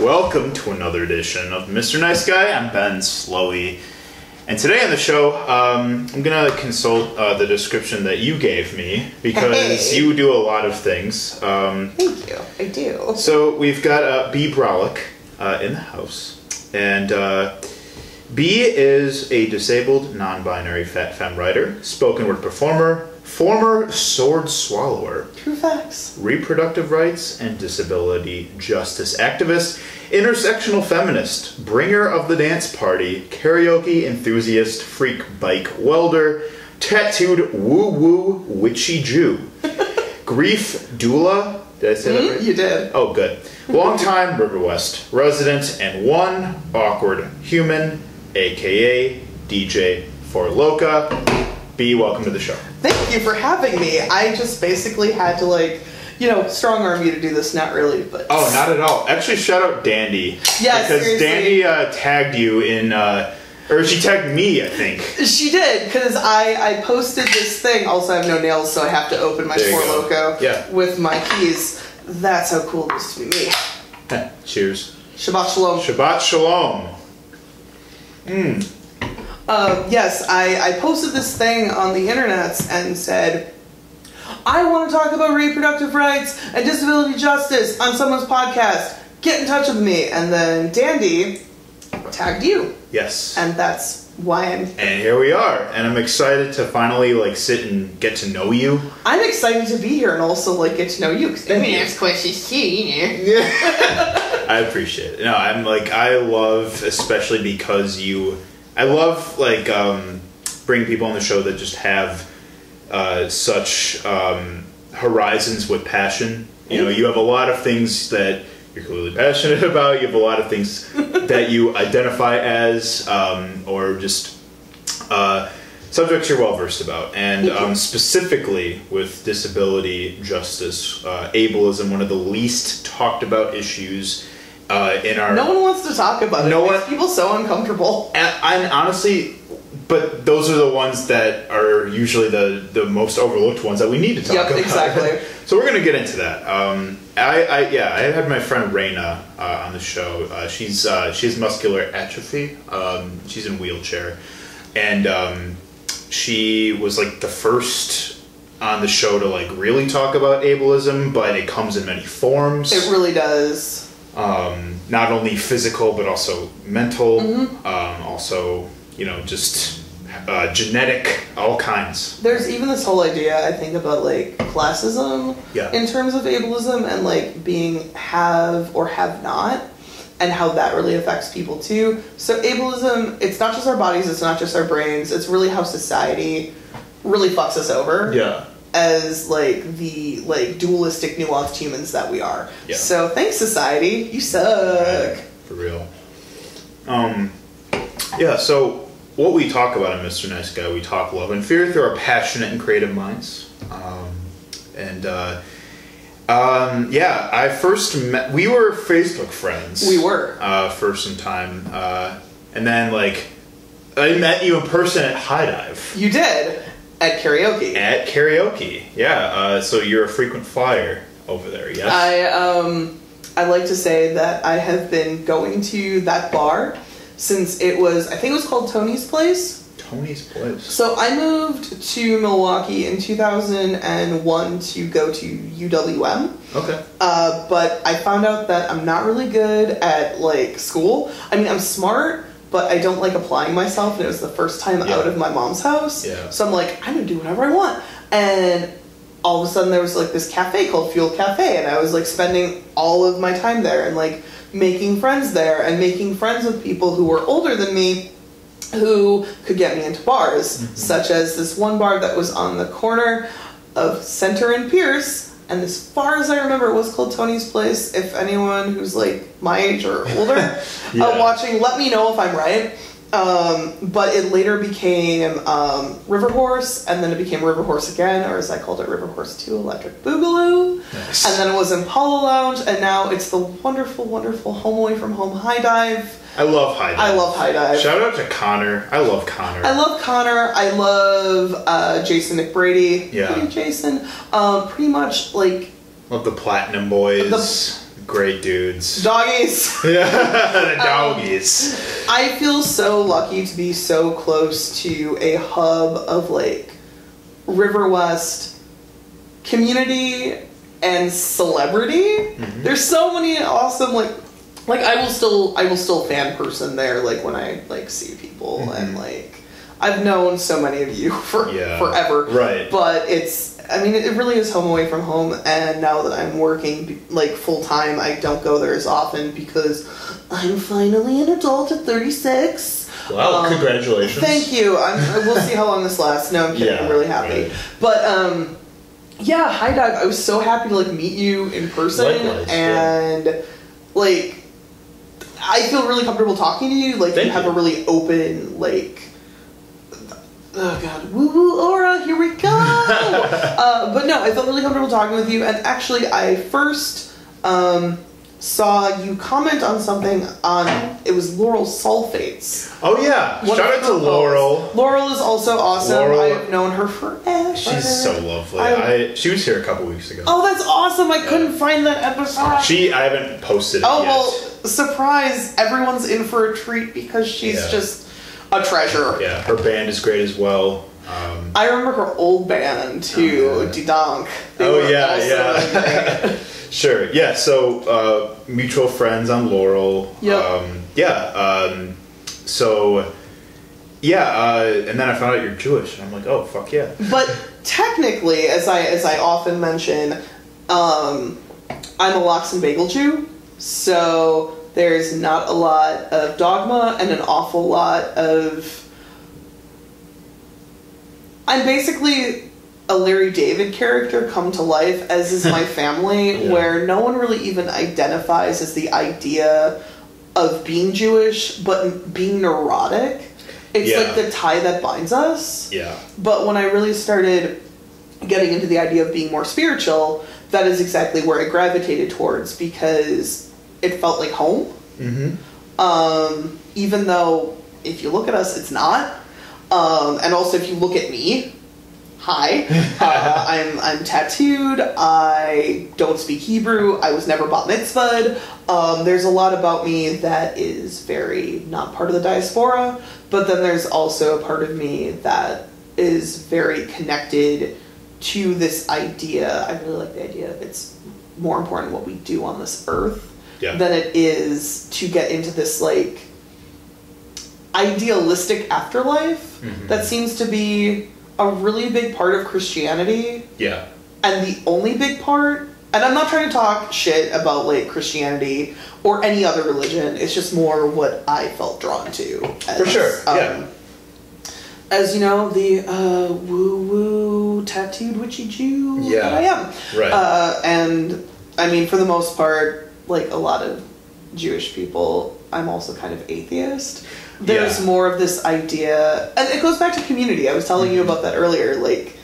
Welcome to another edition of Mr. Nice Guy. I'm Ben Slowey. And today on the show, um, I'm going to consult uh, the description that you gave me because Hey. you do a lot of things. Um, Thank you. I do. so we've got uh, B. Brolick uh, in the house. And uh, B is a disabled, non binary fat femme writer, spoken word performer, former sword swallower, True facts. reproductive rights and disability justice activist, intersectional feminist, bringer of the dance party, karaoke enthusiast, freak bike welder, tattooed woo woo witchy Jew, grief doula. Did I say that hmm? right? You did. Oh, good. Longtime River West resident and one awkward human, aka DJ for Loca. B, welcome to the show. Thank you for having me. I just basically had to like, you know, strong arm you to do this. Not really, but Oh, not at all. Actually, shout out Dandy. Yeah, because seriously. Dandy uh, tagged you in, uh, or she tagged me, I think. she did because I I posted this thing. Also, I have no nails, so I have to open my Four. Loco Yeah. with my keys. That's how cool it is to be me. Cheers. Shabbat shalom. Shabbat shalom. Uh, yes, I, I posted this thing on the internet and said, I want to talk about reproductive rights and disability justice on someone's podcast. Get in touch with me. And then Dandy tagged you. Yes. And that's why I'm And here we are, and I'm excited to finally like sit and get to know you. I'm excited to be here and also like get to know you. 'cause Let me ask questions too, you know. I appreciate it. No, I'm like I love, especially because you, I love like um, bring people on the show that just have uh, such um, horizons with passion. You know, you have a lot of things that you're clearly passionate about. You have a lot of things that you identify as, um, or just uh, subjects you're well versed about, and um, specifically with disability justice, uh, ableism, one of the least talked about issues uh, in our. No one wants to talk about it. No it one- people so uncomfortable. and, and honestly, but those are the ones that are usually the the most overlooked ones that we need to talk Yep, about. exactly. so we're gonna get into that. Um, I, I yeah, I had my friend Raina uh, on the show. Uh, she's uh, she has muscular atrophy. Um, she's in wheelchair, and um, she was like the first on the show to like really talk about ableism, but it comes in many forms It really does. Um, not only physical but also mental, Mm-hmm. um, also you know just uh, genetic, all kinds. There's even this whole idea, I think, about like classism Yeah. in terms of ableism and like being have or have not, and how that really affects people too. So, ableism, it's not just our bodies, it's not just our brains, it's really how society really fucks us over Yeah, as like the like dualistic nuanced humans that we are. Yeah. So, thanks, society. You suck. for real. Um, yeah. So what we talk about in Mr. Nice Guy, we talk love and fear through our passionate and creative minds. Um, and uh, um, yeah, I first met. We were Facebook friends. We were. uh, for some time, uh, and then like I met you in person at High Dive. You did at karaoke. At karaoke, yeah. Uh, so you're a frequent flyer over there, yes? I um I like to say that I have been going to that bar since it was I think it was called Tony's Place. Tony's place. So I moved to Milwaukee in 2001 to go to UWM. Okay. Uh, but I found out that I'm not really good at like school. I mean, I'm smart, but I don't like applying myself. And it was the first time Yeah. out of my mom's house. Yeah. So I'm like, I'm gonna do whatever I want. And all of a sudden, there was like this cafe called Fuel Cafe, and I was like spending all of my time there and like making friends there and making friends with people who were older than me who could get me into bars, mm-hmm. such as this one bar that was on the corner of Center and Pierce. And as far as I remember, it was called Tony's Place. If anyone who's like my age or older Yeah. uh, watching, let me know if I'm right. Um, but it later became um, River Horse, and then it became River Horse again, or as I called it, River Horse 2 Electric Boogaloo. Nice. And then it was Impala Lounge, and now it's the wonderful, wonderful Home Away from Home High Dive. I love high dive. I love High Dive. Shout out to Connor. I love Connor. I love Connor. I love uh, Jason McBrady. Yeah. Hey, Jason. Um, pretty much like Love the Platinum Boys. Great dudes. doggies. Yeah, the um, doggies. I feel so lucky to be so close to a hub of like River West community and celebrity. Mm-hmm. There's so many awesome like like I will still I will still fan person there like when I like see people mm-hmm. and like I've known so many of you for Yeah. forever. Right. But it's I mean it really is home away from home and now that I'm working like full time I don't go there as often because I'm finally an adult at 36. Wow, Um, congratulations. Thank you. I'm, we'll see how long this lasts. No, I'm kidding. Yeah, I'm really happy. right. But um, yeah, hi Doug. I was so happy to like meet you in person, Likewise, yeah. and like I feel really comfortable talking to you. Like Thank you have you. a really open like. Oh god, woo woo aura, here we go. uh, but no, I felt really comfortable talking with you, and actually, I first um, saw you comment on something on it was Laurel sulfates. Oh yeah, One shout out to. Laurel. Laurel is also awesome. Laurel- I've known her forever. She's so lovely. I- I, she was here a couple weeks ago. Oh, that's awesome! I couldn't find that episode. She, I haven't posted it oh yet. well, surprise! Everyone's in for a treat because she's Yeah. just a treasure. Yeah, her band is great as well. Um, I remember her old band too, Oh, yeah. Didonk. Oh yeah, yeah. sure. Yeah. So uh, mutual friends on Laurel. Yep. Um, yeah. Um, so yeah, uh, and then I found out you're Jewish, and I'm like, oh fuck yeah. But technically, as I as I often mention, um, I'm a lox and bagel Jew, so there's not a lot of dogma and an awful lot of. I'm basically a Larry David character come to life, as is my family, Yeah. where no one really even identifies as the idea of being Jewish, but being neurotic. It's Yeah. like the tie that binds us. Yeah. But when I really started getting into the idea of being more spiritual, that is exactly where I gravitated towards because it felt like home. Mm-hmm. Um, even though if you look at us, it's not. Um, and also, if you look at me, hi, uh, I'm I'm tattooed. I don't speak Hebrew. I was never bat mitzvahed. Um, there's a lot about me that is very not part of the diaspora, but then there's also a part of me that is very connected to this idea. I really like the idea of it's more important what we do on this earth Yeah. than it is to get into this like idealistic afterlife Mhm. that seems to be a really big part of Christianity Yeah. and the only big part and I'm not trying to talk shit about like Christianity or any other religion. It's just more what I felt drawn to. As, For sure, yeah. um, As you know, the uh, woo woo tattooed witchy Jew Yeah. that I am. Right. Uh, and I mean, for the most part, like a lot of Jewish people, I'm also kind of atheist. There's Yeah. more of this idea, and it goes back to community. I was telling you Mhm. about that earlier. Like,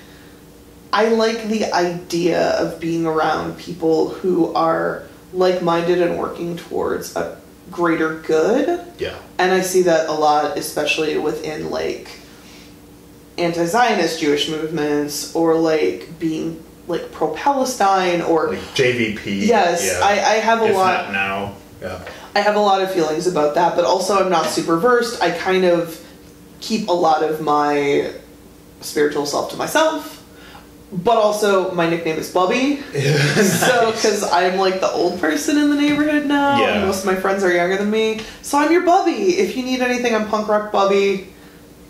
I like the idea of being around people who are like minded and working towards a greater good. Yeah. And I see that a lot, especially within like anti Zionist Jewish movements or like being like pro Palestine or. Like JVP. yes, yeah. I, I have a if lot. not now. Yeah. I have a lot of feelings about that, but also I'm not super versed. I kind of keep a lot of my spiritual self to myself. But also, my nickname is Bubby. So, because I'm like the old person in the neighborhood now, Yeah. and most of my friends are younger than me. So I'm your Bubby. If you need anything, I'm punk rock Bubby.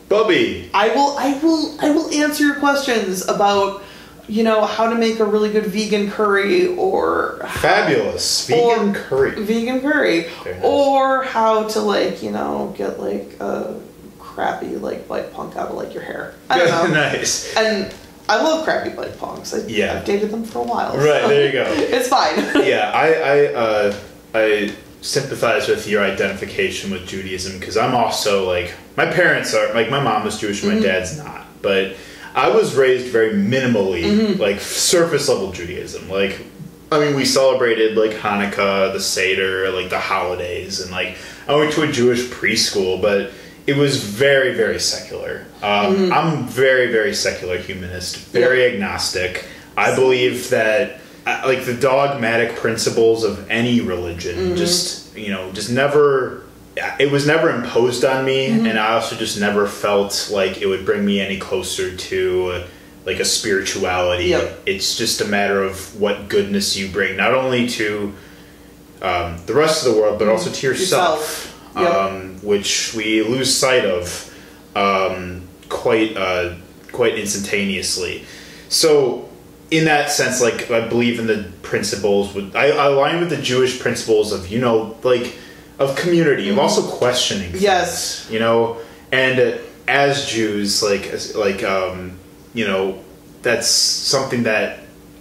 Bubby. I will, I will, I will answer your questions about, you know, how to make a really good vegan curry or how- Fabulous. Vegan Or- curry. vegan curry, nice. or how to like, you know, get like a crappy like bike punk out of like your hair. I don't know. nice. And I love crappy bike punks. I, Yeah. I've dated them for a while. Right, so there you go. it's fine. yeah, I I uh, I sympathize with your identification with Judaism because I'm also like my parents are like my mom is Jewish, my dad's not, but I was raised very minimally like surface level Judaism. Like, I mean, we celebrated like Hanukkah, the Seder, like the holidays, and like I went to a Jewish preschool, but it was very very secular. Um, I'm very very secular humanist, very agnostic. I believe that uh, like the dogmatic principles of any religion just you know just never it was never imposed on me and i also just never felt like it would bring me any closer to like a spirituality Yep. it's just a matter of what goodness you bring not only to um, the rest of the world but also to yourself, Yourself. Yep. um, which we lose sight of um, quite uh, quite instantaneously so in that sense, like I believe in the principles. With I, I align with the Jewish principles of you know like of community, of also questioning. things, Yes. you know, and as Jews, like as- like um, you know, that's something that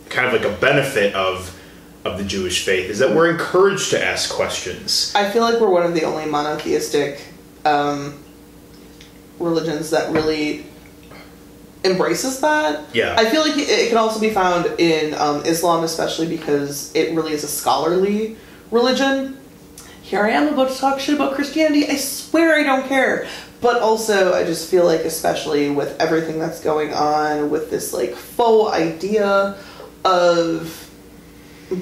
kind of like a benefit of of the Jewish faith is that we're encouraged to ask questions. I feel like we're one of the only monotheistic um, religions that really embraces that. Yeah. I feel like it it can also be found in um, Islam, especially because it really is a scholarly religion. Here I am about to talk shit about Christianity. I swear I don't care. But also, I just feel like, especially with everything that's going on with this like faux idea of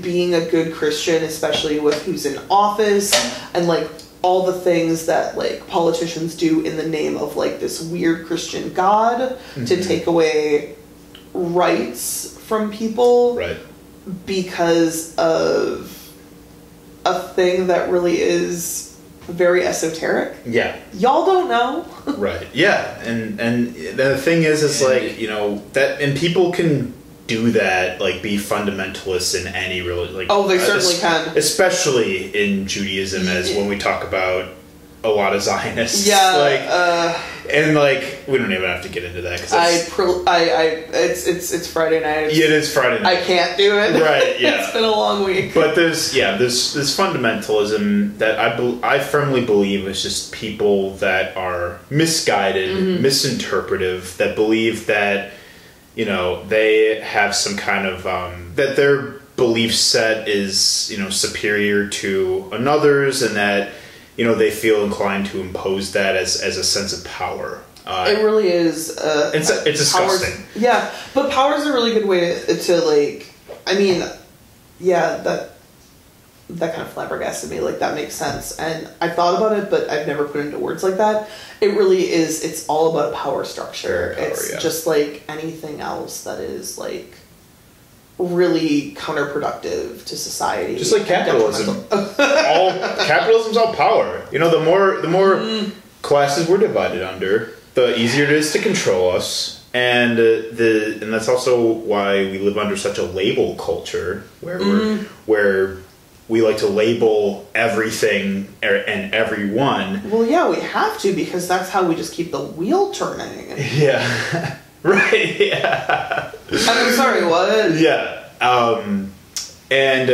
being a good Christian, especially with who's in office and like all the things that like politicians do in the name of like this weird Christian God to mm-hmm. take away rights from people Right. because of a thing that really is very esoteric. Yeah. Y'all don't know. Right. Yeah, and and the thing is, is like you know that, and people can do that, like be fundamentalists in any religion. Like Oh, they uh, certainly es- can. especially in Judaism, as when we talk about a lot of Zionists. Yeah, like uh, and like we don't even have to get into that because I, pro- I, I, it's it's it's Friday night. It's- yeah, it is Friday I can't do it. Right, yeah. it's been a long week. But there's yeah, there's this fundamentalism that I bel I firmly believe is just people that are misguided, Mm-hmm. misinterpretive, that believe that you know they have some kind of um, that their belief set is you know superior to another's, and that you know they feel inclined to impose that as as a sense of power. Uh, It really is. Uh, It's- it's powers- disgusting. Yeah, but power is a really good way to, to like. I mean, yeah, that that kind of flabbergasted me. Like that makes sense, and I thought about it, but I've never put it into words like that. It really is. It's all about power structure. Power, it's yeah. just like anything else that is like really counterproductive to society. Just like capitalism. all capitalism's all power. You know, the more the more classes we're divided under, the easier it is to control us. And uh, the and that's also why we live under such a label culture where we're, where we like to label everything er- and everyone. well, yeah, we have to because that's how we just keep the wheel turning. Yeah. right. Yeah. I'm sorry, what? Yeah, um, and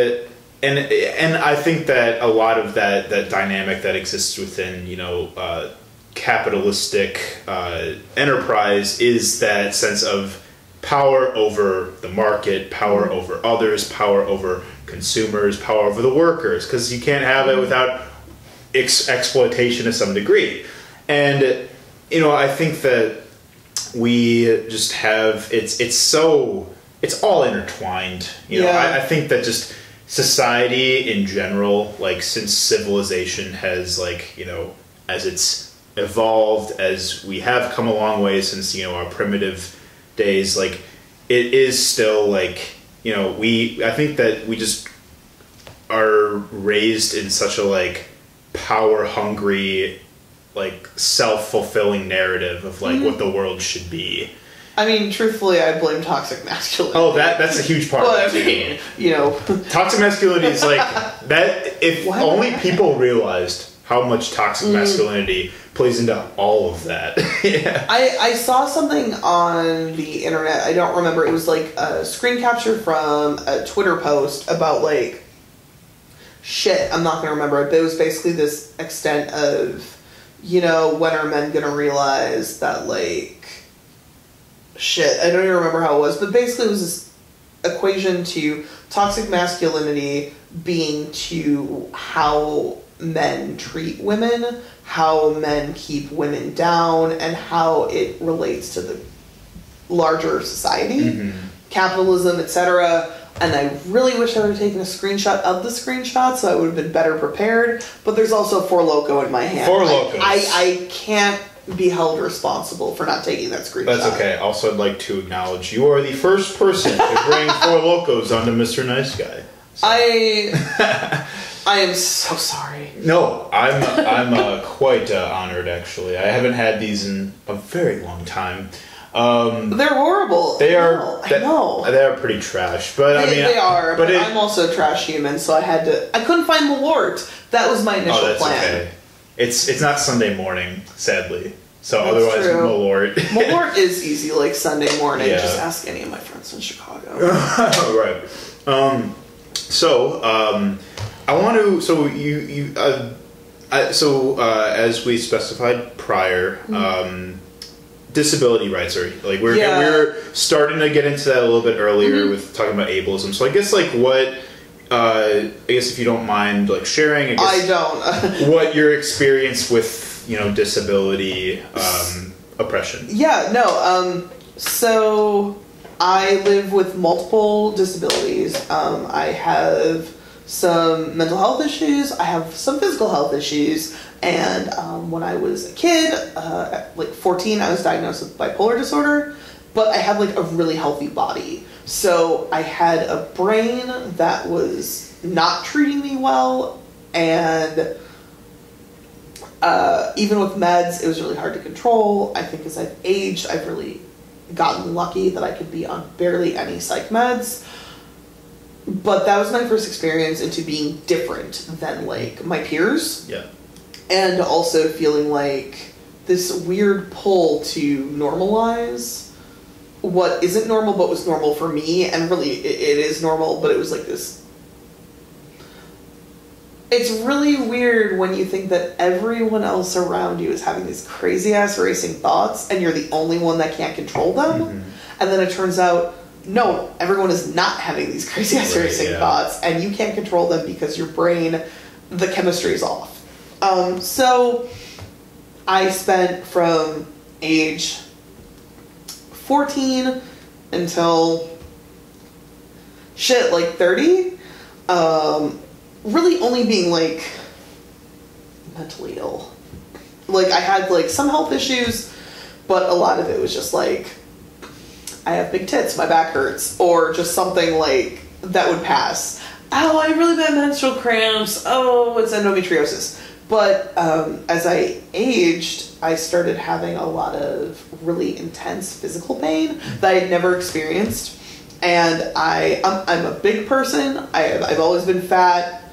and and I think that a lot of that that dynamic that exists within you know uh, capitalistic uh, enterprise is that sense of power over the market, power over others, power over consumers, power over the workers, because you can't have it without ex- exploitation to some degree, and you know I think that we just have it's it's so it's all intertwined you know Yeah. I, I think that just society in general like since civilization has like you know as it's evolved as we have come a long way since you know our primitive days like it is still like you know we i think that we just are raised in such a like power hungry like self-fulfilling narrative of like what mm-hmm. the world should be I mean, truthfully, I blame toxic masculinity. oh that that's a huge part of I mean, you know, toxic masculinity is like that if Why only people realized how much toxic mm. masculinity plays into all of that yeah I, I saw something on the internet. I don't remember. It was like a screen capture from a Twitter post about like shit, I'm not gonna remember it, but it was basically this extent of, you know, when are men gonna realize that like, shit, I don't even remember how it was, but basically it was this equation to toxic masculinity being to how men treat women, how men keep women down, and how it relates to the larger society, mm-hmm. capitalism, etc. And I really wish I would have taken a screenshot of the screenshot so I would have been better prepared. But there's also Four Loco in my hand. Four I- Locos. I, I can't be held responsible for not taking that screenshot. That's okay. Also, I'd like to acknowledge you are the first person to bring four locos onto Mr. Nice Guy. I I am so sorry. No, I'm I'm uh, quite uh, honored actually. I haven't had these in a very long time. Um, They're horrible. they are I that- know. they are pretty trash, but They, I mean they are, but, it- I'm also a trash human, so I had to. I couldn't find Malort. That was my initial oh, that's plan. okay. It's it's not Sunday morning, sadly. So That's otherwise, true. Malort. Malort is easy, like Sunday morning. Yeah. Just ask any of my friends in Chicago. right. Um, so um, I want to. So you you. Uh, I, so uh, as we specified prior, um, disability rights are like we're Yeah. we're starting to get into that a little bit earlier with talking about ableism. So I guess like what. Uh, I guess if you don't mind, like sharing, I guess I don't. what your experience with you know disability um, oppression. yeah, no. Um, so I live with multiple disabilities. Um, I have some mental health issues. I have some physical health issues. And um, when I was a kid, uh, like 14, I was diagnosed with bipolar disorder. But I had like a really healthy body. So I had a brain that was not treating me well. And uh, even with meds, it was really hard to control. I think as I've aged, I've really gotten lucky that I could be on barely any psych meds. But that was my first experience into being different than like my peers, Yeah. And also feeling like this weird pull to normalize what isn't normal but was normal for me, and really it, it is normal, but it was like this it's really weird when you think that everyone else around you is having these crazy ass racing thoughts and you're the only one that can't control them. Mm-hmm. And then it turns out, no, everyone is not having these crazy ass Right, racing yeah. thoughts and you can't control them because your brain, the chemistry is off. Um, so I spent from age 14 until shit, like 30. Um, really only being like mentally ill. Like I had like some health issues, but a lot of it was just like I have big tits, my back hurts, or just something like that would pass. Oh, I really bad menstrual cramps. Oh, it's endometriosis. But um, as I aged, I started having a lot of really intense physical pain that I had never experienced. And I, I'm, I'm a big person. I, I've always been fat.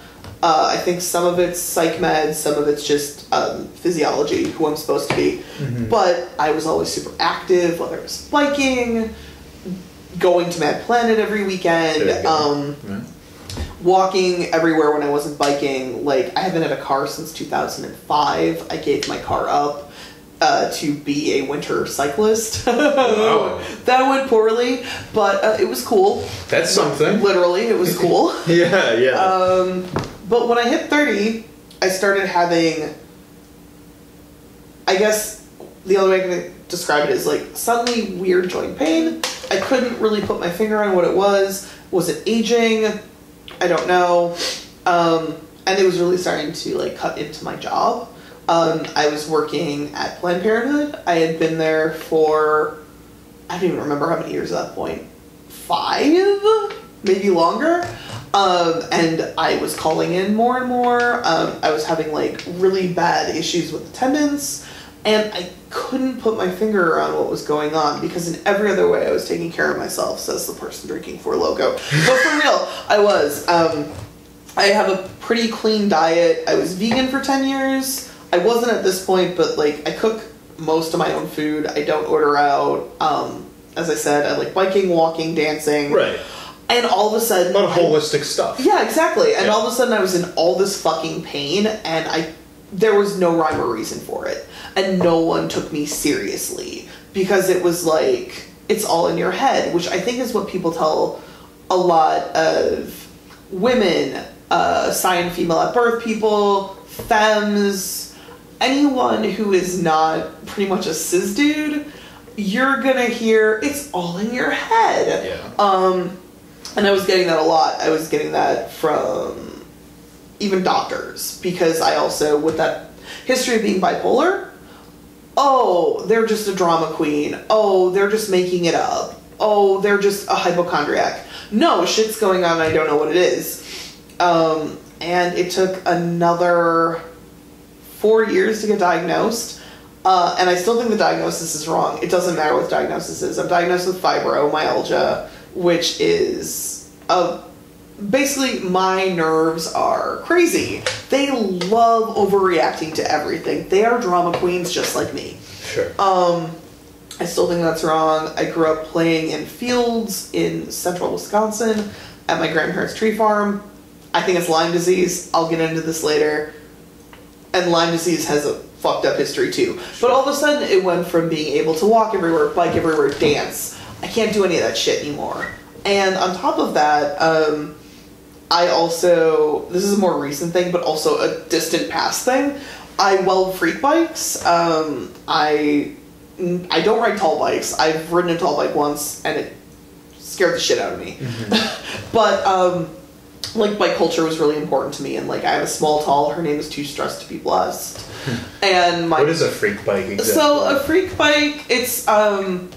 Uh, I think some of it's psych meds, some of it's just um, physiology, who I'm supposed to be. But I was always super active, whether it was biking, going to Mad Planet every weekend, There you go. um, Yeah. Walking everywhere when I wasn't biking. Like I haven't had a car since 2005. I gave my car up uh, to be a winter cyclist. Wow. that went poorly, but uh, it was cool. That's something. Literally, it was cool. Yeah, yeah. Um, but when I hit 30, I started having, I guess the only way I can describe it is like suddenly weird joint pain. I couldn't really put my finger on what it was. Was it aging? I don't know. Um, and it was really starting to like cut into my job. Um, I was working at Planned Parenthood. I had been there for, I don't even remember how many years at that point. Five? Maybe longer. Um, and I was calling in more and more. Um, I was having like really bad issues with attendance. And I couldn't put my finger on what was going on because in every other way I was taking care of myself, says the person drinking Four Loco. But for real, I was. Um, I have a pretty clean diet. I was vegan for 10 years. I wasn't at this point, but like I cook most of my own food. I don't order out. Um, as I said, I like biking, walking, dancing. right. And all of a sudden, A lot of I- holistic stuff. yeah, exactly. And Yeah. all of a sudden, I was in all this fucking pain, and I there was no rhyme or reason for it, and no one took me seriously because it was like it's all in your head, which I think is what people tell a lot of women, uh, sign female at birth people, femmes, anyone who is not pretty much a cis dude. You're gonna hear it's all in your head. Yeah. Um, and I was getting that a lot. I was getting that from even doctors because I also, with that history of being bipolar, oh, they're just a drama queen. Oh, they're just making it up. Oh, they're just a hypochondriac. No, shit's going on. I don't know what it is. Um, and it took another four years to get diagnosed. Uh, and I still think the diagnosis is wrong. It doesn't matter what the diagnosis is. I'm diagnosed with fibromyalgia, which is a basically my nerves are crazy. They love overreacting to everything. They are drama queens just like me. Sure. Um, I still think that's wrong. I grew up playing in fields in central Wisconsin at my grandparents' tree farm. I think it's Lyme disease. I'll get into this later. And Lyme disease has a fucked up history too. But all of a sudden, it went from being able to walk everywhere, bike everywhere, dance. I can't do any of that shit anymore. And on top of that, um, I also this is a more recent thing, but also a distant past thing. I weld freak bikes. Um, I I don't ride tall bikes. I've ridden a tall bike once, and it scared the shit out of me. but um, like bike culture was really important to me, and like I have a small tall. Her name is Too Stressed to Be Blessed, and my what is a freak bike exactly? so a freak bike, it's um,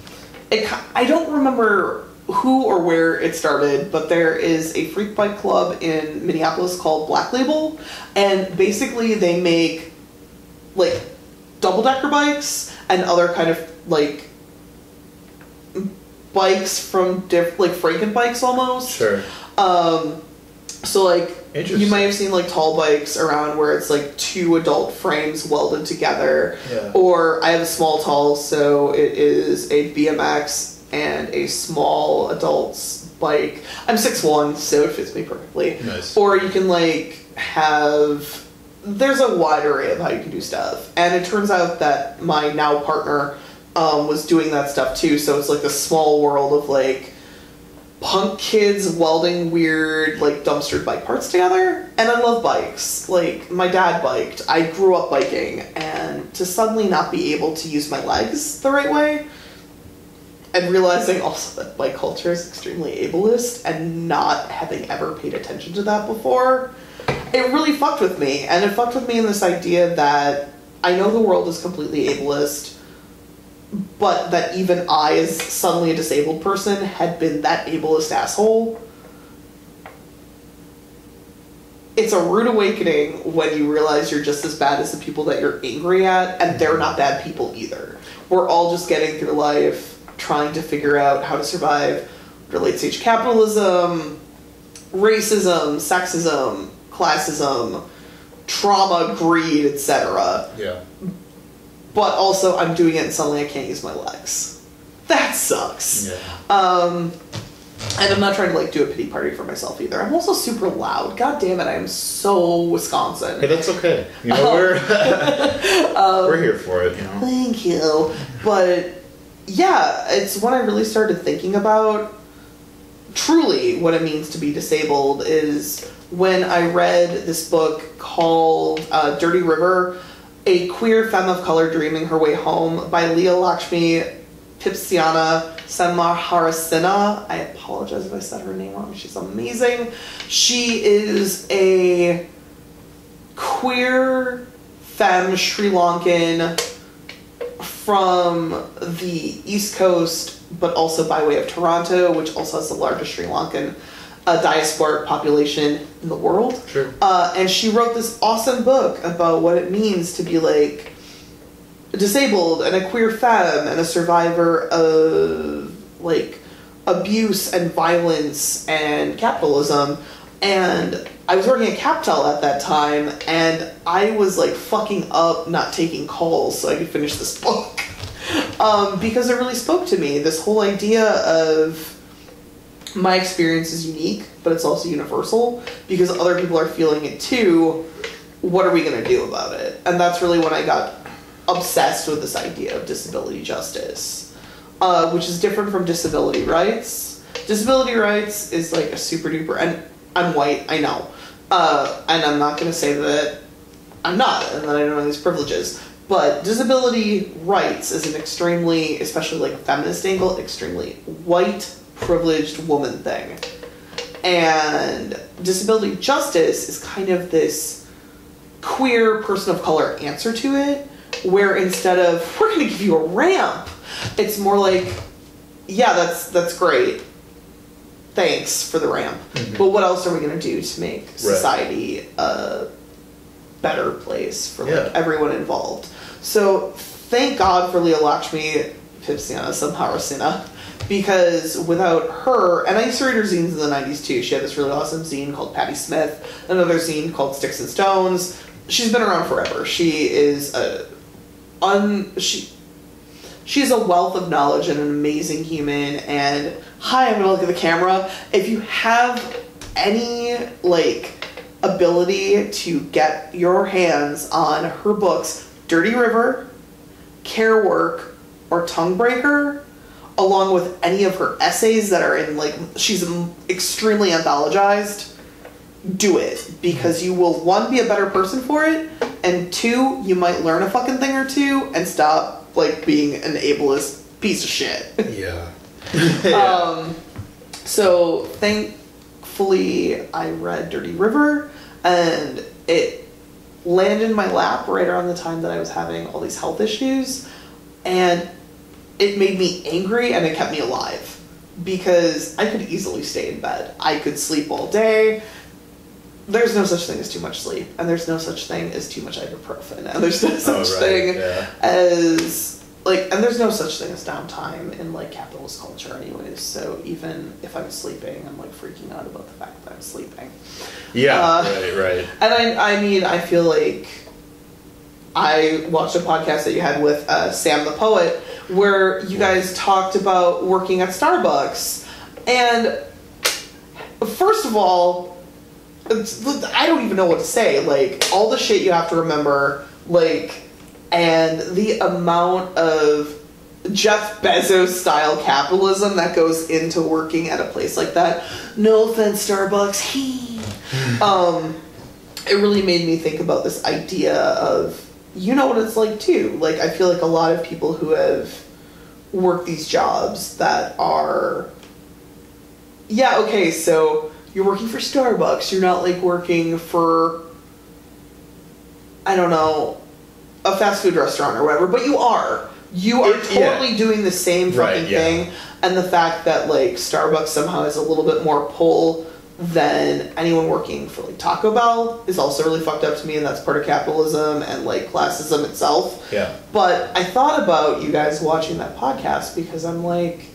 it, I don't remember who or where it started, but there is a freak bike club in Minneapolis called Black Label, and basically they make like double decker bikes and other kind of like bikes from diff like Franken bikes almost. Sure. Um, so like you might have seen like tall bikes around where it's like two adult frames welded together. Yeah. Or I have a small tall, so it is a BMX and a small adult's bike. I'm 6'1", so it fits me perfectly. Nice. Or you can like have there's a wide array of how you can do stuff. And it turns out that my now partner um, was doing that stuff too, so it's like a small world of like punk kids welding weird like dumpstered bike parts together and i love bikes like my dad biked i grew up biking and to suddenly not be able to use my legs the right way and realizing also that bike culture is extremely ableist and not having ever paid attention to that before it really fucked with me and it fucked with me in this idea that i know the world is completely ableist but that even I, as suddenly a disabled person, had been that ableist asshole. It's a rude awakening when you realize you're just as bad as the people that you're angry at, and they're not bad people either. We're all just getting through life trying to figure out how to survive late stage capitalism, racism, sexism, classism, trauma, greed, etc Yeah. but also I'm doing it and suddenly I can't use my legs. That sucks. Yeah. Um, and I'm not trying to like do a pity party for myself either. I'm also super loud. God damn it, I am so Wisconsin. Hey, that's okay. You know, we're we're here for it. You know. Thank you. But yeah, it's when I really started thinking about truly what it means to be disabled is when I read this book called uh, Dirty River, a queer femme of color dreaming her way home by Leah Lakshmi Pipsiana Samaharasina. I apologize if I said her name wrong. She's amazing. She is a queer femme Sri Lankan from the East Coast, but also by way of Toronto, which also has the largest Sri Lankan uh, diasporic population in the world. Sure. Uh, and she wrote this awesome book about what it means to be like disabled and a queer femme and a survivor of like abuse and violence and capitalism. And I was working at Captel at that time, and I was like fucking up not taking calls so I could finish this book. Um, because it really spoke to me. This whole idea of my experience is unique, but it's also universal because other people are feeling it too. What are we going to do about it? And that's really when I got obsessed with this idea of disability justice, uh, which is different from disability rights. Disability rights is like a super duper, and I'm white, I know. Uh, and I'm not going to say that I'm not, and that I don't have these privileges. But disability rights is an extremely, especially like feminist angle, extremely white, privileged woman thing. And disability justice is kind of this queer person of color answer to it, where instead of we're going to give you a ramp, it's more like, yeah, that's that's great. Thanks for the ramp. Mm-hmm. But what else are we going to do to make society a better place for like Yeah. everyone involved? So thank God for Leah Lakshmi Piepzna-Samarasinha because without her, and I used to read her zines in the 90s too. She had this really awesome zine called Patty Smith, another zine called Sticks and Stones. She's been around forever. She is a un she she's a wealth of knowledge and an amazing human and hi i'm gonna look at the camera. If you have any like ability to get your hands on her books dirty river care work or tongue breaker along with any of her essays that are in like she's extremely anthologized do it. Because you will one be a better person for it and two you might learn a fucking thing or two and stop like being an ableist piece of shit. Yeah. um so thankfully i read dirty river and it landed in my lap right around the time that i was having all these health issues and it made me angry and it kept me alive because i could easily stay in bed. I could sleep all day. There's no such thing as too much sleep, and there's no such thing as too much ibuprofen, and there's no such right, thing yeah. as like, and there's no such thing as downtime in like capitalist culture, anyways. So even if I'm sleeping, I'm like freaking out about the fact that I'm sleeping. Yeah. Uh, right. Right. And I, I mean, I feel like I watched a podcast that you had with uh, Sam the poet, where you guys talked about working at Starbucks, and first of all, it's, I don't even know what to say. Like all the shit you have to remember, like, and the amount of Jeff Bezos style capitalism that goes into working at a place like that. No offense, Starbucks. He. um, it really made me think about this idea of you know what it's like too. Like I feel like a lot of people who have worked these jobs that are yeah okay so you're working for starbucks you're not like working for i don't know a fast food restaurant or whatever but you are you are It- yeah. totally doing the same Right, fucking yeah. thing and the fact that like starbucks somehow has a little bit more pull than anyone working for like taco bell is also really fucked up to me and that's part of capitalism and like classism itself Yeah. but I thought about you guys watching that podcast because I'm like,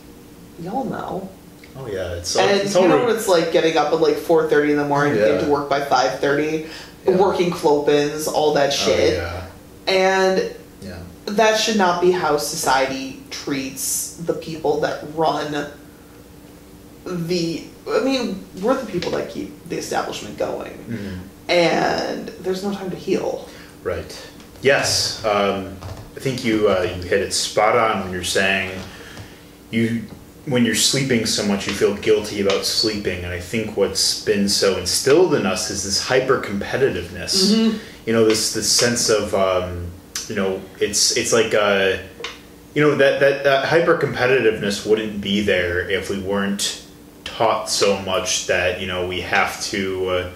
y'all know. Oh yeah. It's all, and it's you know what it's like getting up at like 4.30 in the morning, Yeah. getting to work by 5.30, Yeah. working clopins, all that Oh, shit. yeah. And Yeah. that should not be how society treats the people that run the... I mean, we're the people that keep the establishment going. Mhm. And there's no time to heal. Right. Yes. Um, I think you uh, you hit it spot on when you're saying you when you're sleeping so much you feel guilty about sleeping, and I think what's been so instilled in us is this hyper competitiveness. You know, this this sense of um, you know it's it's like uh, you know that that, that hyper competitiveness wouldn't be there if we weren't taught so much that you know we have to uh,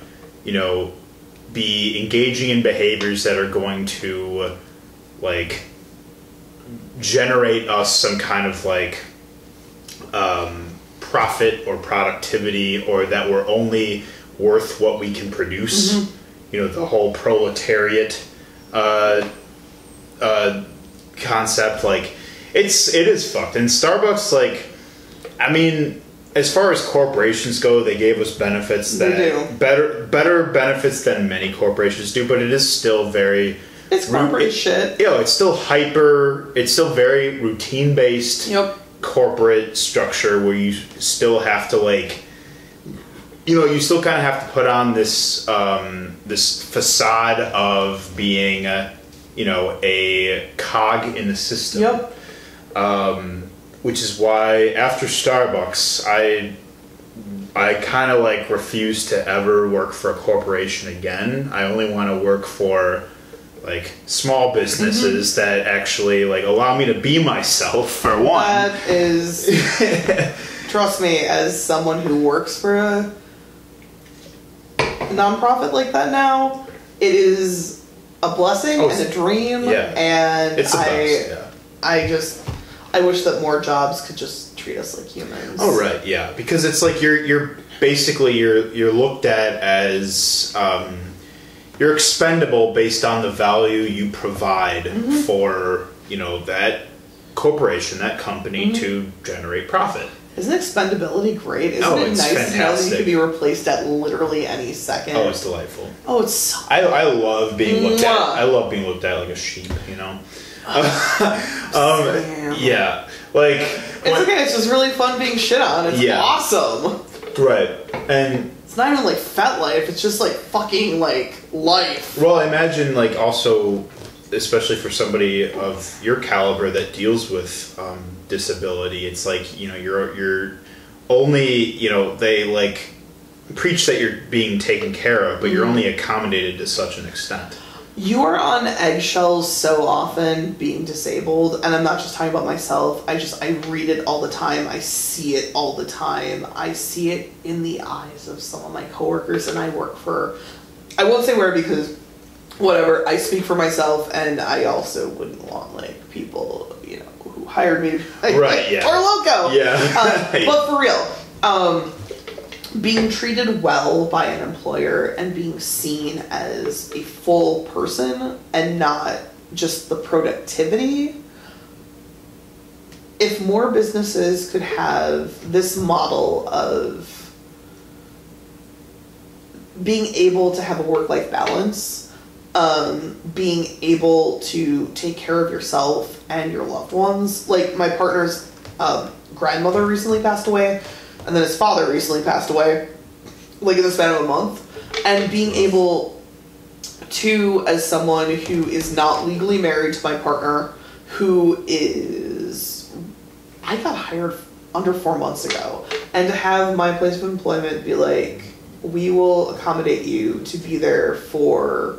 you know be engaging in behaviors that are going to uh, like generate us some kind of like um, profit or productivity or that we're only worth what we can produce you know the whole proletariat uh, uh, concept like it's it is fucked and starbucks like i mean as far as corporations go they gave us benefits They that do. better better benefits than many corporations do but it is still very It's corporate it- shit. you know, it's still hyper it's still very routine based Yep. corporate structure where you still have to like you know you still kind of have to put on this um, this facade of being a, you know a cog in the system Yep. um, which is why after Starbucks, I I kind of like refuse to ever work for a corporation again. I only want to work for like small businesses Mm-hmm. that actually like allow me to be myself for one. That is, trust me, as someone who works for a nonprofit like that now, it is a blessing Oh, and a dream. yeah. And it's the I, best. Yeah. I just, I wish that more jobs could just treat us like humans. Oh right, yeah, because it's like you're you're basically you're you're looked at as um, you're expendable based on the value you provide Mm-hmm. for you know that corporation, that company Mm-hmm. to generate profit. Isn't expendability great? Isn't Oh, it nice to know that you fantastic. could be replaced at literally any second? Oh, it's delightful. Oh, it's so. I, I love being looked at. I love being looked at like a sheep. You know. Um, yeah, like It's okay. It's just really fun being shit on. It's Yeah. awesome. right and It's not even like fat life. It's just like fucking like life. Well, I imagine like also, especially for somebody of your caliber that deals with um, disability, it's like you know you're you're only you know they like preach that you're being taken care of, but you're only accommodated to such an extent. You are on eggshells so often being disabled, and I'm not just talking about myself. I just I read it all the time. I see it all the time. I see it in the eyes of some of my coworkers, and I work for. I won't say where because, whatever. I speak for myself, and I also wouldn't want like people you know who hired me like, Right, yeah. or loco. Yeah. Uh, but for real, um, being treated well by an employer and being seen as a full person and not just the productivity. If more businesses could have this model of being able to have a work life balance, um, being able to take care of yourself and your loved ones. Like my partner's um, grandmother recently passed away, and then his father recently passed away, like in the span of a month. And being able to, as someone who is not legally married to my partner, who is, I got hired under four months ago, and to have my place of employment be like, we will accommodate you to be there for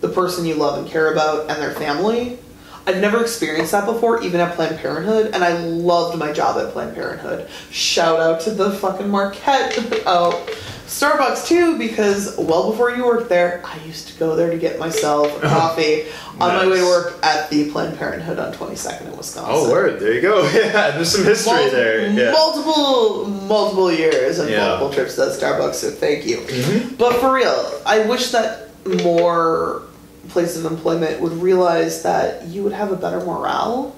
the person you love and care about and their family. I've never experienced that before, even at Planned Parenthood, and I loved my job at Planned Parenthood. Shout out to the fucking Marquette. Oh, Starbucks too, because well before you worked there, I used to go there to get myself a coffee on my way to work at the Planned Parenthood on 22nd in Wisconsin. Oh, word! There you go. Yeah, there's some history Multi- there. Yeah. Multiple, multiple years and Yeah. multiple trips to Starbucks, so thank you. Mhm. But for real, I wish that more places of employment would realize that you would have a better morale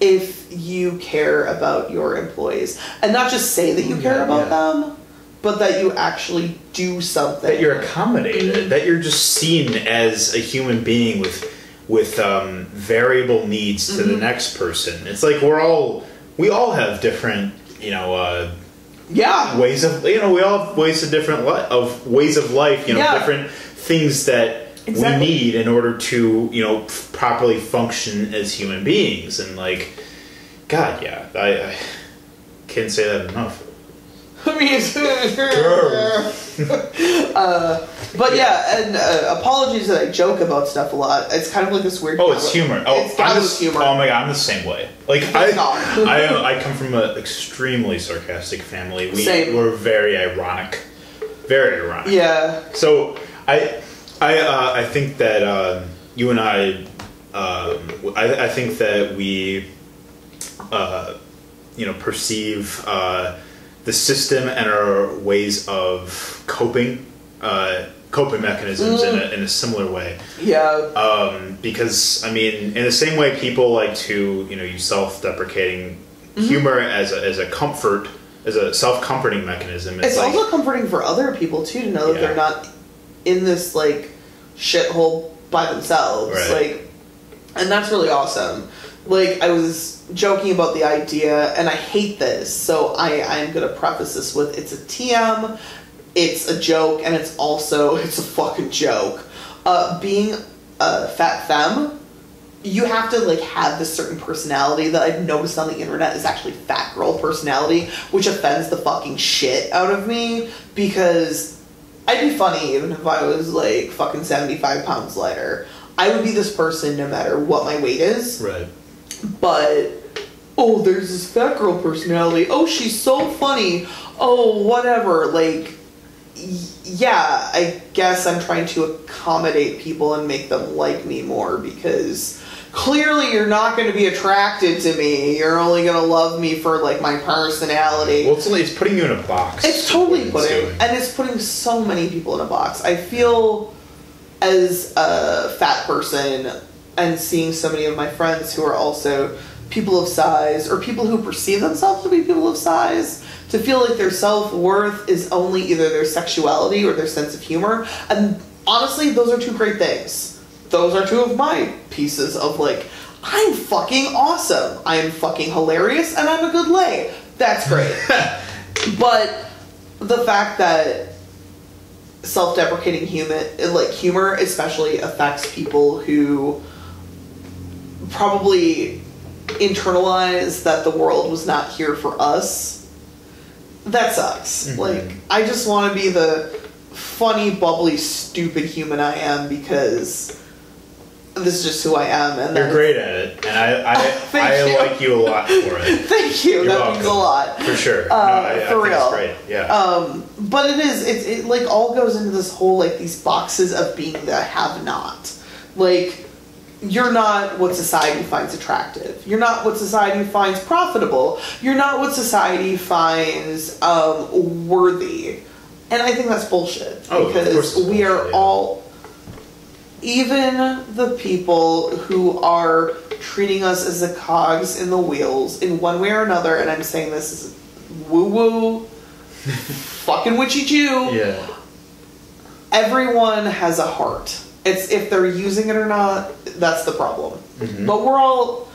if you care about your employees. And not just say that you care Yeah, about yeah. them, but that you actually do something. that you're accommodated, that you're just seen as a human being with with um, variable needs to Mm-hmm. the next person. It's like we're all we all have different you know uh, yeah. ways of you know we all have ways of different li- of ways of life. You know Yeah. different things that. Exactly. We need in order to, you know, properly function as human beings, and like, God, yeah, I, I can't say that enough. I mean, it's true. uh, but yeah, and uh, apologies that I joke about stuff a lot. It's kind of like this weird. Oh, it's humor. Oh, it's I'm just, humor. oh my god, I'm the same way. Like I. I, I come from an extremely sarcastic family. We Same. we're very ironic, very ironic. yeah, So I, I, uh, I think that um, you and I, um, I, I think that we, uh, you know, perceive uh, the system and our ways of coping, uh, coping mechanisms in, a, in a similar way yeah, um, because I mean, in the same way, people like to you know use self-deprecating Mm-hmm. humor as a, as a comfort, as a self-comforting mechanism. It's, it's like also comforting for other people too to know that Yeah. they're not in this like shithole by themselves. Right. Like, and that's really awesome. Like I was joking about the idea, and I hate this, so I I'm gonna preface this with it's a TM, it's a joke, and it's also it's a fucking joke. Uh, being a fat femme, you have to like have this certain personality that I've noticed on the internet is actually fat girl personality, which offends the fucking shit out of me because I'd be funny even if I was like fucking seventy five pounds lighter. I would be this person no matter what my weight is Right. but oh there's this fat girl personality oh she's so funny oh whatever like yeah i guess i'm trying to accommodate people and make them like me more because clearly you're not going to be attracted to me you're only going to love me for like my personality Well, it's, it's putting you in a box. it's totally what it's putting, and it's putting so many people in a box. I feel as a fat person and seeing so many of my friends who are also people of size or people who perceive themselves to be people of size to feel like their self worth is only either their sexuality or their sense of humor. And honestly, those are two great things. Those are two of my pieces of like, I'm fucking awesome. I'm fucking hilarious and I'm a good lay. That's great. but the fact that self-deprecating human like humor especially affects people who probably internalize that the world was not here for us that sucks Mhm. like i just want to be the funny bubbly stupid human i am because this is just who i am and You're great at it, and I I, I you. like you a lot for it. thank you You're that welcome. means a lot For sure. Uh, I, I for think real. Yeah. Um, but it is it, it like all goes into this whole like these boxes of being the have not. Like you're not what society finds attractive. You're not what society finds profitable. You're not what society finds um, worthy. And I think that's bullshit Oh, of course because we are yeah. all even the people who are treating us as the cogs in the wheels in one way or another, and I'm saying this is woo woo, fucking witchy Jew. yeah. Everyone has a heart. It's if they're using it or not, that's the problem. Mhm. But we're all,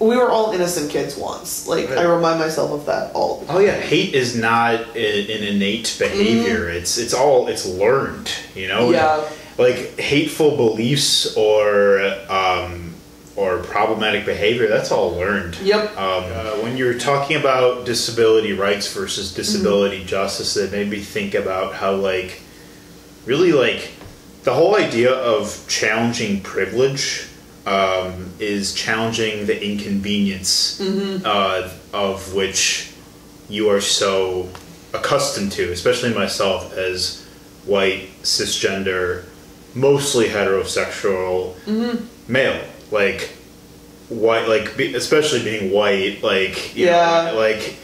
we were all innocent kids once. Like I remind myself of that all the time. Oh yeah, hate is not an innate behavior. It's it's all it's learned. You know. Mm-hmm. Yeah. Like hateful beliefs or um, or problematic behavior. That's all learned. Yep. Um, uh, when you're talking about disability rights versus disability justice, it made me think about how like really like the whole idea of challenging privilege um, is challenging the inconvenience uh, of which you are so accustomed to, especially myself as white cisgender, mostly heterosexual mm-hmm. male, like white, like be, especially being white, like you Yeah. know, like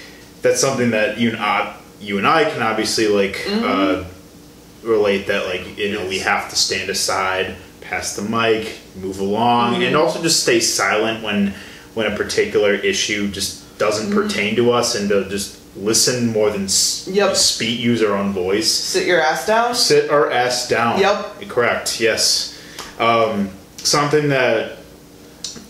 that's something that you and I, you and I can obviously like uh, mm-hmm. relate that like you know we have to stand aside, pass the mic, move along, and mm-hmm. also just stay silent when when a particular issue just doesn't pertain to us, and to just listen more than s- Yep. speak, use our own voice Sit your ass down. sit our ass down. Yep. Correct. Yes. Um, something that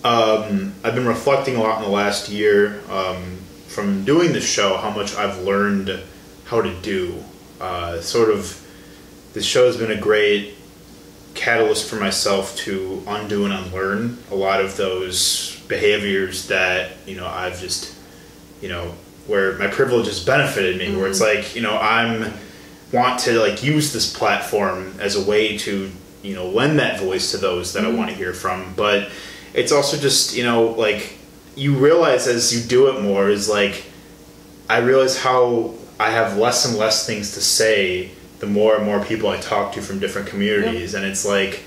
um, I've been reflecting a lot in the last year um, from doing this show, how much I've learned how to do. Uh, sort of, this show has been a great catalyst for myself to undo and unlearn a lot of those behaviors that you know I've just you know where my privilege has benefited me where it's like you know I'm want to like use this platform as a way to you know lend that voice to those that I want to hear from. But it's also just you know like you realize as you do it more is like I realize how I have less and less things to say the more and more people I talk to from different communities. And it's like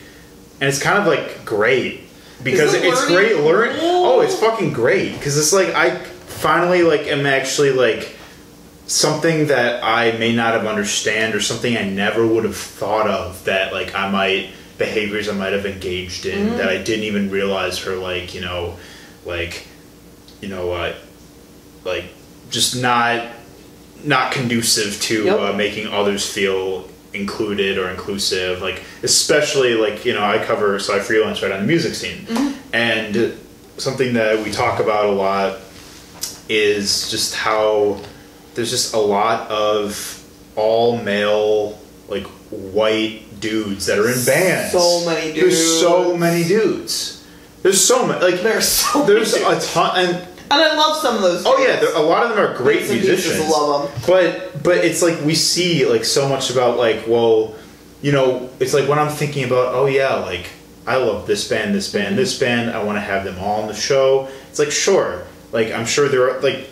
and it's kind of like great because it's learning great learning. oh it's fucking great. Because it's like I finally like am actually like something that I may not have understand or something I never would have thought of that like I might behaviors I might have engaged in Mm-hmm. that I didn't even realize are like you know like you know uh, like just not not conducive to Yep. uh, making others feel included or inclusive. Like especially like you know I cover so I freelance right on the music scene, and something that we talk about a lot is just how there's just a lot of all male like white dudes that are in bands. So many dudes. There's so many dudes. There's so many. Like There's so many there's a ton and And I love some of those. Oh yeah, there, a lot of them are great Bits musicians. love 'em. But but it's like we see like so much about like well, you know, it's like when I'm thinking about oh yeah, like I love this band, this band, this band. I want to have them all on the show. It's like sure, like I'm sure there are like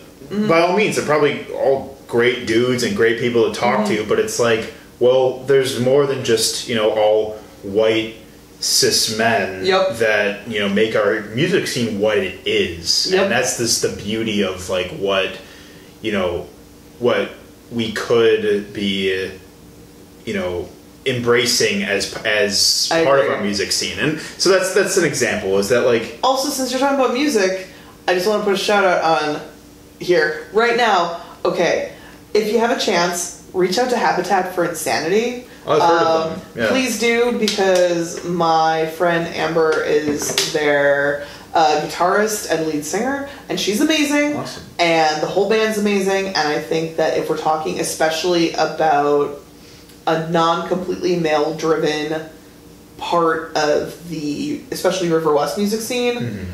by all means they're probably all great dudes and great people to talk to. Mm-hmm. But it's like well, there's more than just you know all white cis men Yep. that you know make our music scene what it is Yep. and that's this the beauty of like what you know what we could be you know embracing as as I part of our music scene and so that's that's an example is that like Also, since you're talking about music, I just want to put a shout out on here right now. Okay, if you have a chance, reach out to Habitat for Insanity. Oh, I've heard of them, yeah. Please do because my friend Amber is their uh, guitarist and lead singer, and she's amazing. Awesome. And the whole band's amazing. And I think that if we're talking especially about a non completely male driven part of the especially River West music scene.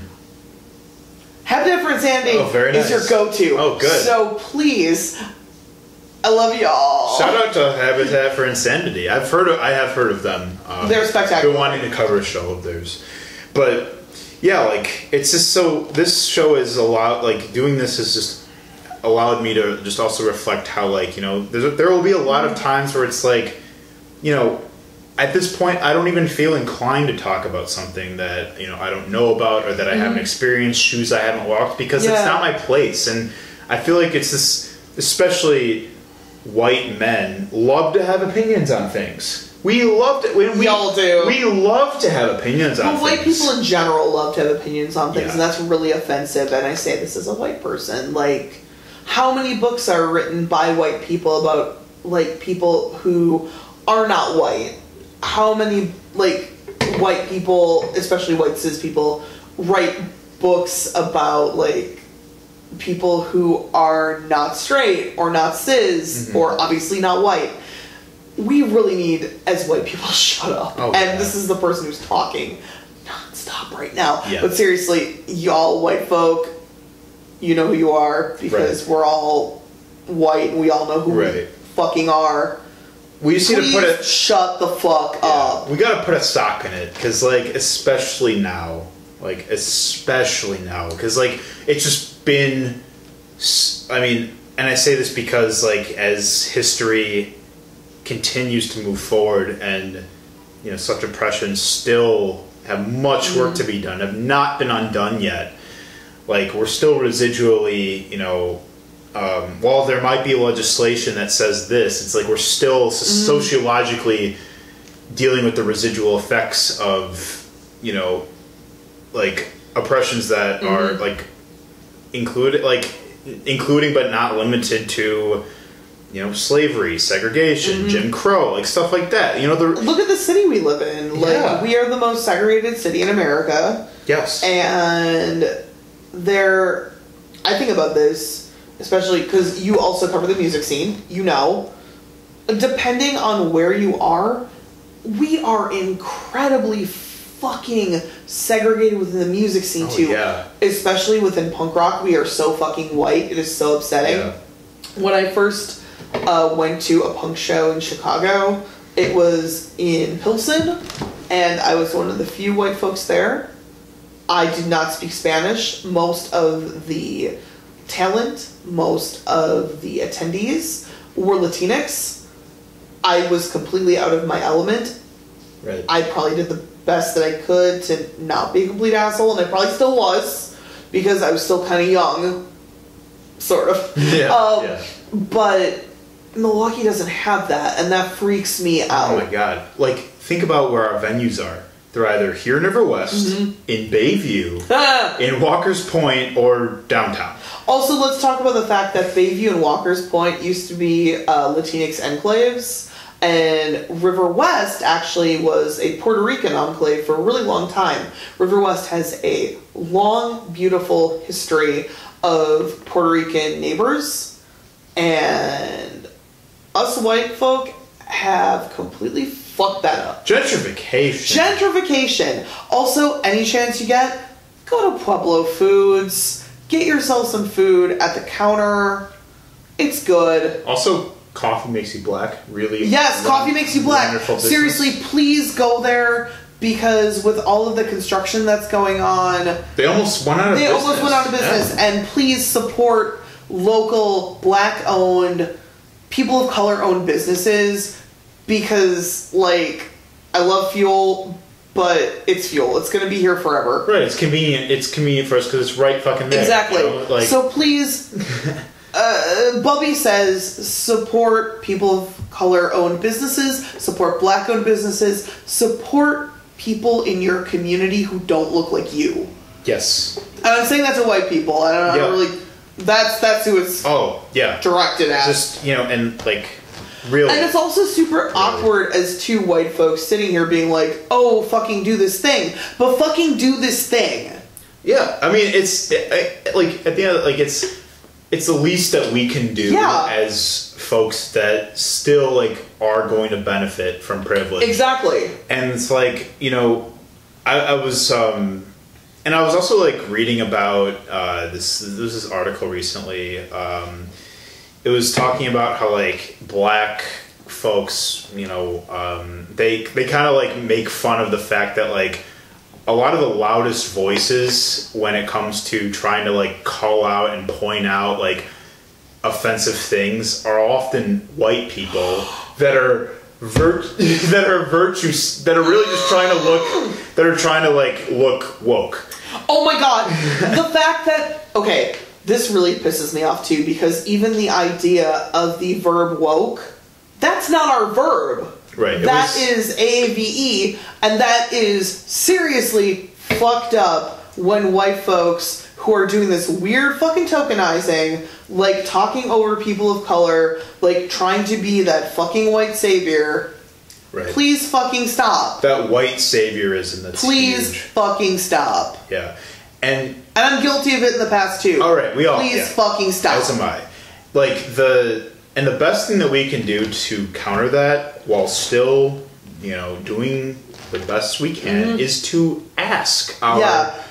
Habitat for Insanity Mm-hmm. Oh, very is your go-to. Oh, good. So please, I love y'all. shout out to Habitat for Insanity I've heard of I have heard of them um, They're spectacular. been wanting to cover a show of theirs but yeah like it's just so this show is a lot like doing this has just allowed me to just also reflect how like you know there will be a lot of times where it's like you know at this point i don't even feel inclined to talk about something that you know i don't know about or that i haven't mm-hmm. experienced shoes i haven't walked because it's not my place and i feel like it's this especially white men love to have opinions on things we love to we, we, Y'all do. we love to have opinions on But white things people in general love to have opinions on things, Yeah. and that's really offensive. And I say this as a white person. Like, how many books are written by white people about like people who are not white? How many like white people, especially white cis people, write books about like people who are not straight or not cis Mm-hmm. or obviously not white? we really need as white people to shut up. Oh, and yeah. this is the person who's talking nonstop right now. Yeah. But seriously, y'all white folk, you know who you are because Right. we're all white and we all know who we fucking are. We just need to put it shut the fuck up. We gotta put a sock in it, cause like especially now, like especially now, cause like it's just been. I mean, and I say this because like as history continues to move forward, and you know such oppressions still have much work to mm. be done, have not been undone yet. Like we're still residually, you know, um, while there might be legislation that says this, it's like we're still s mm-hmm. sociologically dealing with the residual effects of, you know, like oppressions that mm-hmm. are like included, like including but not limited to, you know, slavery, segregation, mm-hmm. Jim Crow, like stuff like that. You know, the Look at the city we live in. Like Yeah. we are the most segregated city in America. yes, and there i think about this especially because you also cover the music scene you know depending on where you are we are incredibly fucking segregated within the music scene Oh, too yeah. especially within punk rock we are so fucking white it is so upsetting Yeah. when I first uh, went to a punk show in Chicago, it was in Pilsen, and I was one of the few white folks there. I did not speak Spanish. Most of the talent, most of the attendees were Latinx. I was completely out of my element. right. I probably did the best that I could to not be a complete asshole, and I probably still was because I was still kind of young, sort of. Yeah, Um, yeah. But Milwaukee doesn't have that, and that freaks me out. Oh my god! Like, think about where our venues are. They're either here in River West, Mm-hmm. in Bayview, in Walker's Point, or downtown. Also, let's talk about the fact that Bayview and Walker's Point used to be uh, Latinx enclaves, And River West actually was a Puerto Rican enclave for a really long time. River West has a long, beautiful history of Puerto Rican neighbors, and us white folk have completely fucked that up. Gentrification. Gentrification. Also, any chance you get, go to Pueblo Foods, get yourself some food at the counter. It's good. also, coffee makes you black. Really. Yes, coffee makes you black. Seriously, please go there because with all of the construction that's going on, They almost went out of they business. almost went out of business. Yeah. And please support local black owned, people of color owned businesses because, like, I love fuel, but it's fuel. It's going to be here forever. Right, it's convenient. It's convenient for us because it's right fucking there. Exactly. you know, Like, so please, uh, Bubby says support people of color owned businesses, support black owned businesses, support people in your community who don't look like you. yes. And I'm saying that to white people. I don't, I don't really. That's that's who it's Oh yeah. directed at. Just you know, and like, really. and it's also super awkward as two white folks sitting here being like, "Oh, fucking do this thing," but fucking do this thing. Yeah, I mean, it's it, I, like at the end, like it's it's the least that we can do Yeah. as folks that still like are going to benefit from privilege. Exactly. And it's like you know, I, I was um, and I was also like reading about uh, this. There was this article recently. Um, it was talking about how like black folks, you know, um, they they kind of like make fun of the fact that like a lot of the loudest voices when it comes to trying to like call out and point out like offensive things are often white people that are vir- that are virtues that are really just trying to look that are trying to like look woke. Oh my god, the fact that okay, this really pisses me off too because even the idea of the verb woke, that's not our verb. Right. That was- is AAVE, and that is seriously fucked up when white folks who are doing this weird fucking tokenizing, like talking over people of color, like trying to be that fucking white savior. right. Please fucking stop. that white saviorism that's Please huge. fucking stop. Yeah. And And I'm guilty of it in the past too. All right, we all- Please yeah. fucking stop. As am I. Like the and the best thing that we can do to counter that while still, you know, doing the best we can is to ask our Mm-hmm. Yeah.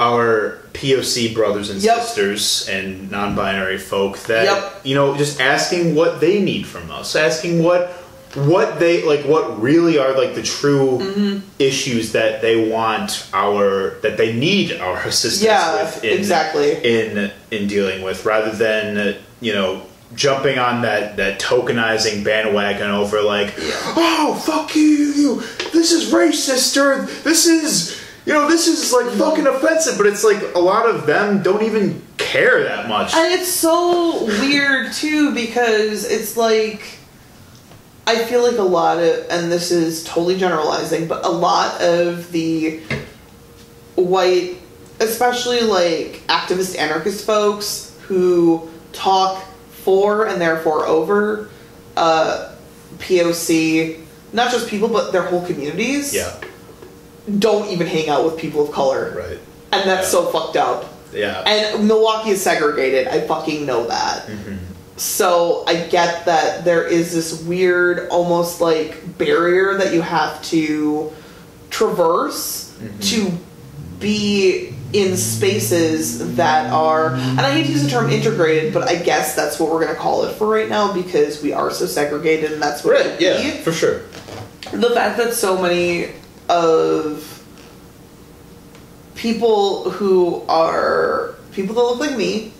our POC brothers and Yep. sisters and non-binary folk that Yep. you know just asking what they need from us, asking what what they like what really are like the true Mm-hmm. issues that they want our that they need our assistance Yeah, with in, exactly. in in dealing with rather than you know jumping on that that tokenizing bandwagon over like oh fuck you you this is racist or this is you know this is like fucking offensive. But it's like a lot of them don't even care that much. And it's so weird too because it's like I feel like a lot of and this is totally generalizing, but a lot of the white especially like activist anarchist folks who talk for and therefore over uh, POC, not just people but their whole communities, yeah don't even hang out with people of color. right And that's Yeah. so fucked up. yeah And Milwaukee is segregated. I fucking know that. Mm-hmm. So I get that there is this weird, almost like barrier that you have to traverse Mm-hmm. to be in spaces that are, and I hate to use the term integrated, but I guess that's what we're going to call it for right now because we are so segregated and that's what right yeah be for sure the fact that so many of people who are people that look like me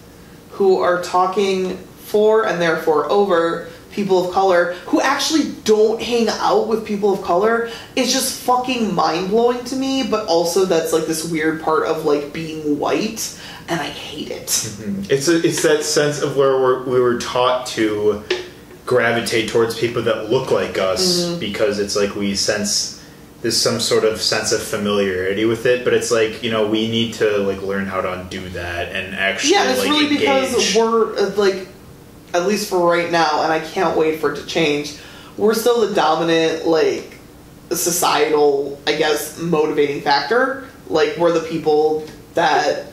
who are talking for and therefore over people of color who actually don't hang out with people of color. Is just fucking mind-blowing to me but also that's like this weird part of like being white and i hate it. It's a, it's that sense of where we're, we were taught to gravitate towards people that look like us Mm-hmm. because it's like we sense there's some sort of sense of familiarity with it, but it's like you know we need to like learn how to undo that and actually yeah, it's like really because we're uh, like, at least for right now, and I can't wait for it to change. we're still the dominant like societal i guess motivating factor like we're the people that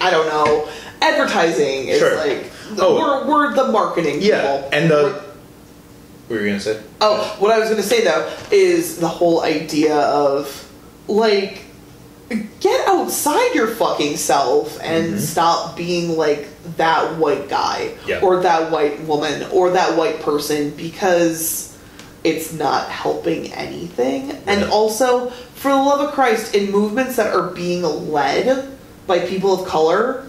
i don't know advertising is Sure. like Oh. we're, we're the marketing Yeah, people and the. We're- What were you gonna say? Oh, what I was gonna say though is the whole idea of like get outside your fucking self and Mhm. stop being like that white guy Yeah. or that white woman or that white person because it's not helping anything. And also, for the love of Christ, in movements that are being led by people of color,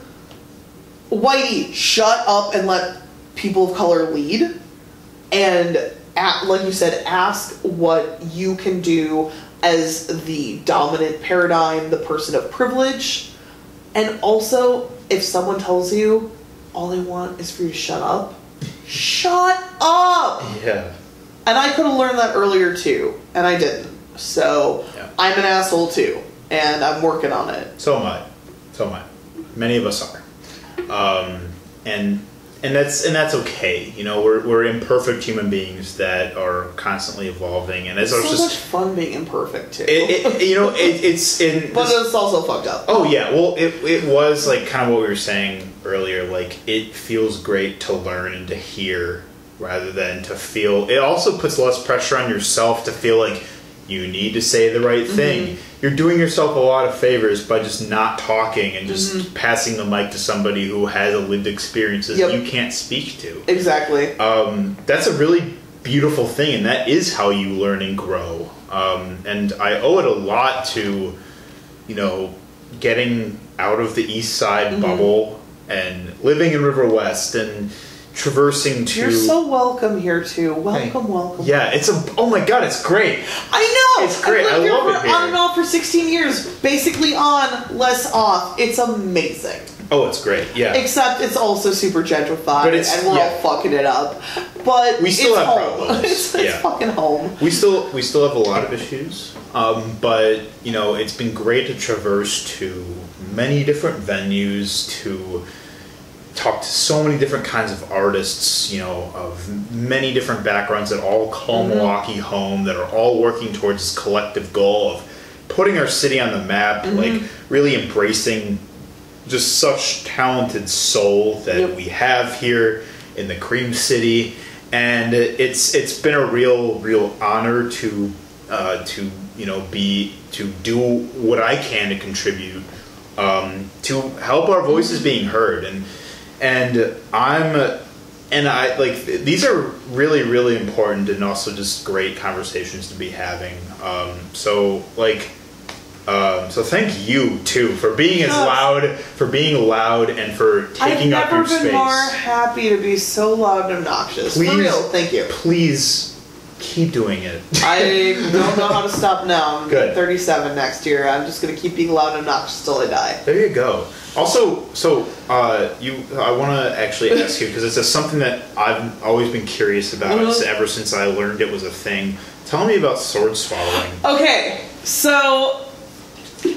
Whitey, shut up and let people of color lead and at, like you said ask what you can do as the dominant paradigm the person of privilege and also if someone tells you all they want is for you to shut up shut up Yeah. and i could have learned that earlier too and i didn't so Yeah. i'm an asshole too and i'm working on it So am I. So am I. Many of us are. Um, and and that's and that's okay. You know, we're we're imperfect human beings that are constantly evolving. And it's so was much just, fun being imperfect too it, it, you know, it, it's in. but it's also fucked up Oh yeah, well it, it was like kind of what we were saying earlier. Like it feels great to learn and to hear rather than to feel. It also puts less pressure on yourself to feel like you need to say the right thing. Mm-hmm. You're doing yourself a lot of favors by just not talking and just Mm-hmm. passing the mic to somebody who has a lived experiences Yep. you can't speak to. exactly Um, that's a really beautiful thing, and that is how you learn and grow. Um, and I owe it a lot to, you know, getting out of the East Side Mm-hmm. bubble and living in River West and traversing to. You're so welcome here too. Welcome, welcome. yeah, it's a. Oh my god, it's great. I know. It's great. Lived I love it here. on and off for 16 years, basically on, less off. It's amazing. Oh, it's great. Yeah. Except it's also super gentrified, it's- and we're yeah. all fucking it up. But We still it's have home. problems. it's, it's Yeah. fucking home. we still we still have a lot of issues um, but you know it's been great to traverse to many different venues to talk to so many different kinds of artists you know of many different backgrounds that all call milwaukee home that are all working towards this collective goal of putting our city on the map like really embracing just such talented soul that Yep. we have here in the Cream City, and it's it's been a real real honor to uh, to you know be to do what I can to contribute um, to help our voices being heard, and and I'm and I like these are really really important and also just great conversations to be having. Um, so like. Um, so thank you too for being as loud, for being loud, and for taking up your space. I've never been more happy to be so loud and obnoxious. Please. For real, thank you. Please keep doing it. I don't know how to stop now. I'm Good. 37 next year. I'm just gonna keep being loud and obnoxious till I die. There you go. Also, so uh, you, I want to actually ask you because it's a, something that I've always been curious about Mhm. ever since I learned it was a thing. Tell me about sword swallowing. Okay, so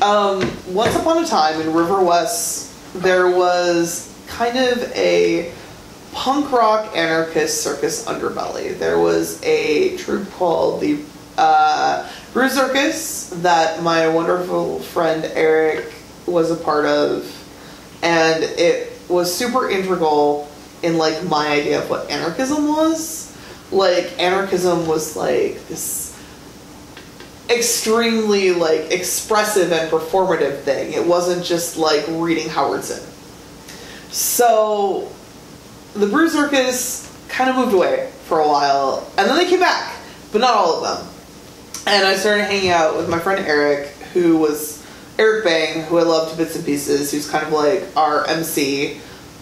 um, once upon a time in River West, there was kind of a punk rock anarchist circus underbelly. There was a troupe called the uh, Brew Circus that my wonderful friend Eric was a part of, and it was super integral in like my idea of what anarchism was. Like anarchism was like this extremely like expressive and performative thing. It wasn't just like reading Howard Zinn. So the Brew Circus kind of moved away for a while, and then they came back, but not all of them. And I started hanging out with my friend Eric, who was Eric Bang, who I love to bits and pieces, who's kind of like our MC.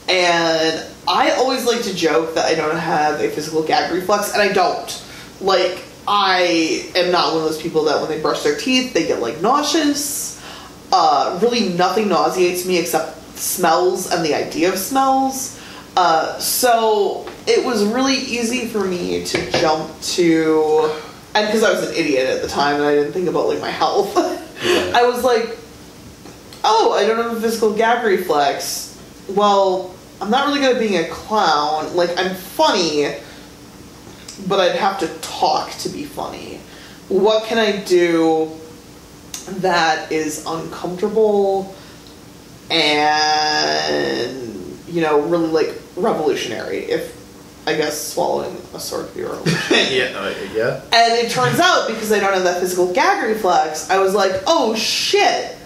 And I always like to joke that I don't have a physical gag reflex, and I don't. Like, I am not one of those people that when they brush their teeth, they get like nauseous. Uh, really, nothing nauseates me except smells and the idea of smells. Uh, so it was really easy for me to jump to, and because I was an idiot at the time and I didn't think about like my health, I was like, oh, I don't have a physical gag reflex. Well, I'm not really good at being a clown. Like I'm funny, but I'd have to talk to be funny. What can I do that is uncomfortable and you know really like revolutionary? If I guess swallowing a sword could be revolutionary. yeah, uh, yeah. And it turns out because I don't have that physical gag reflex, I was like, oh shit,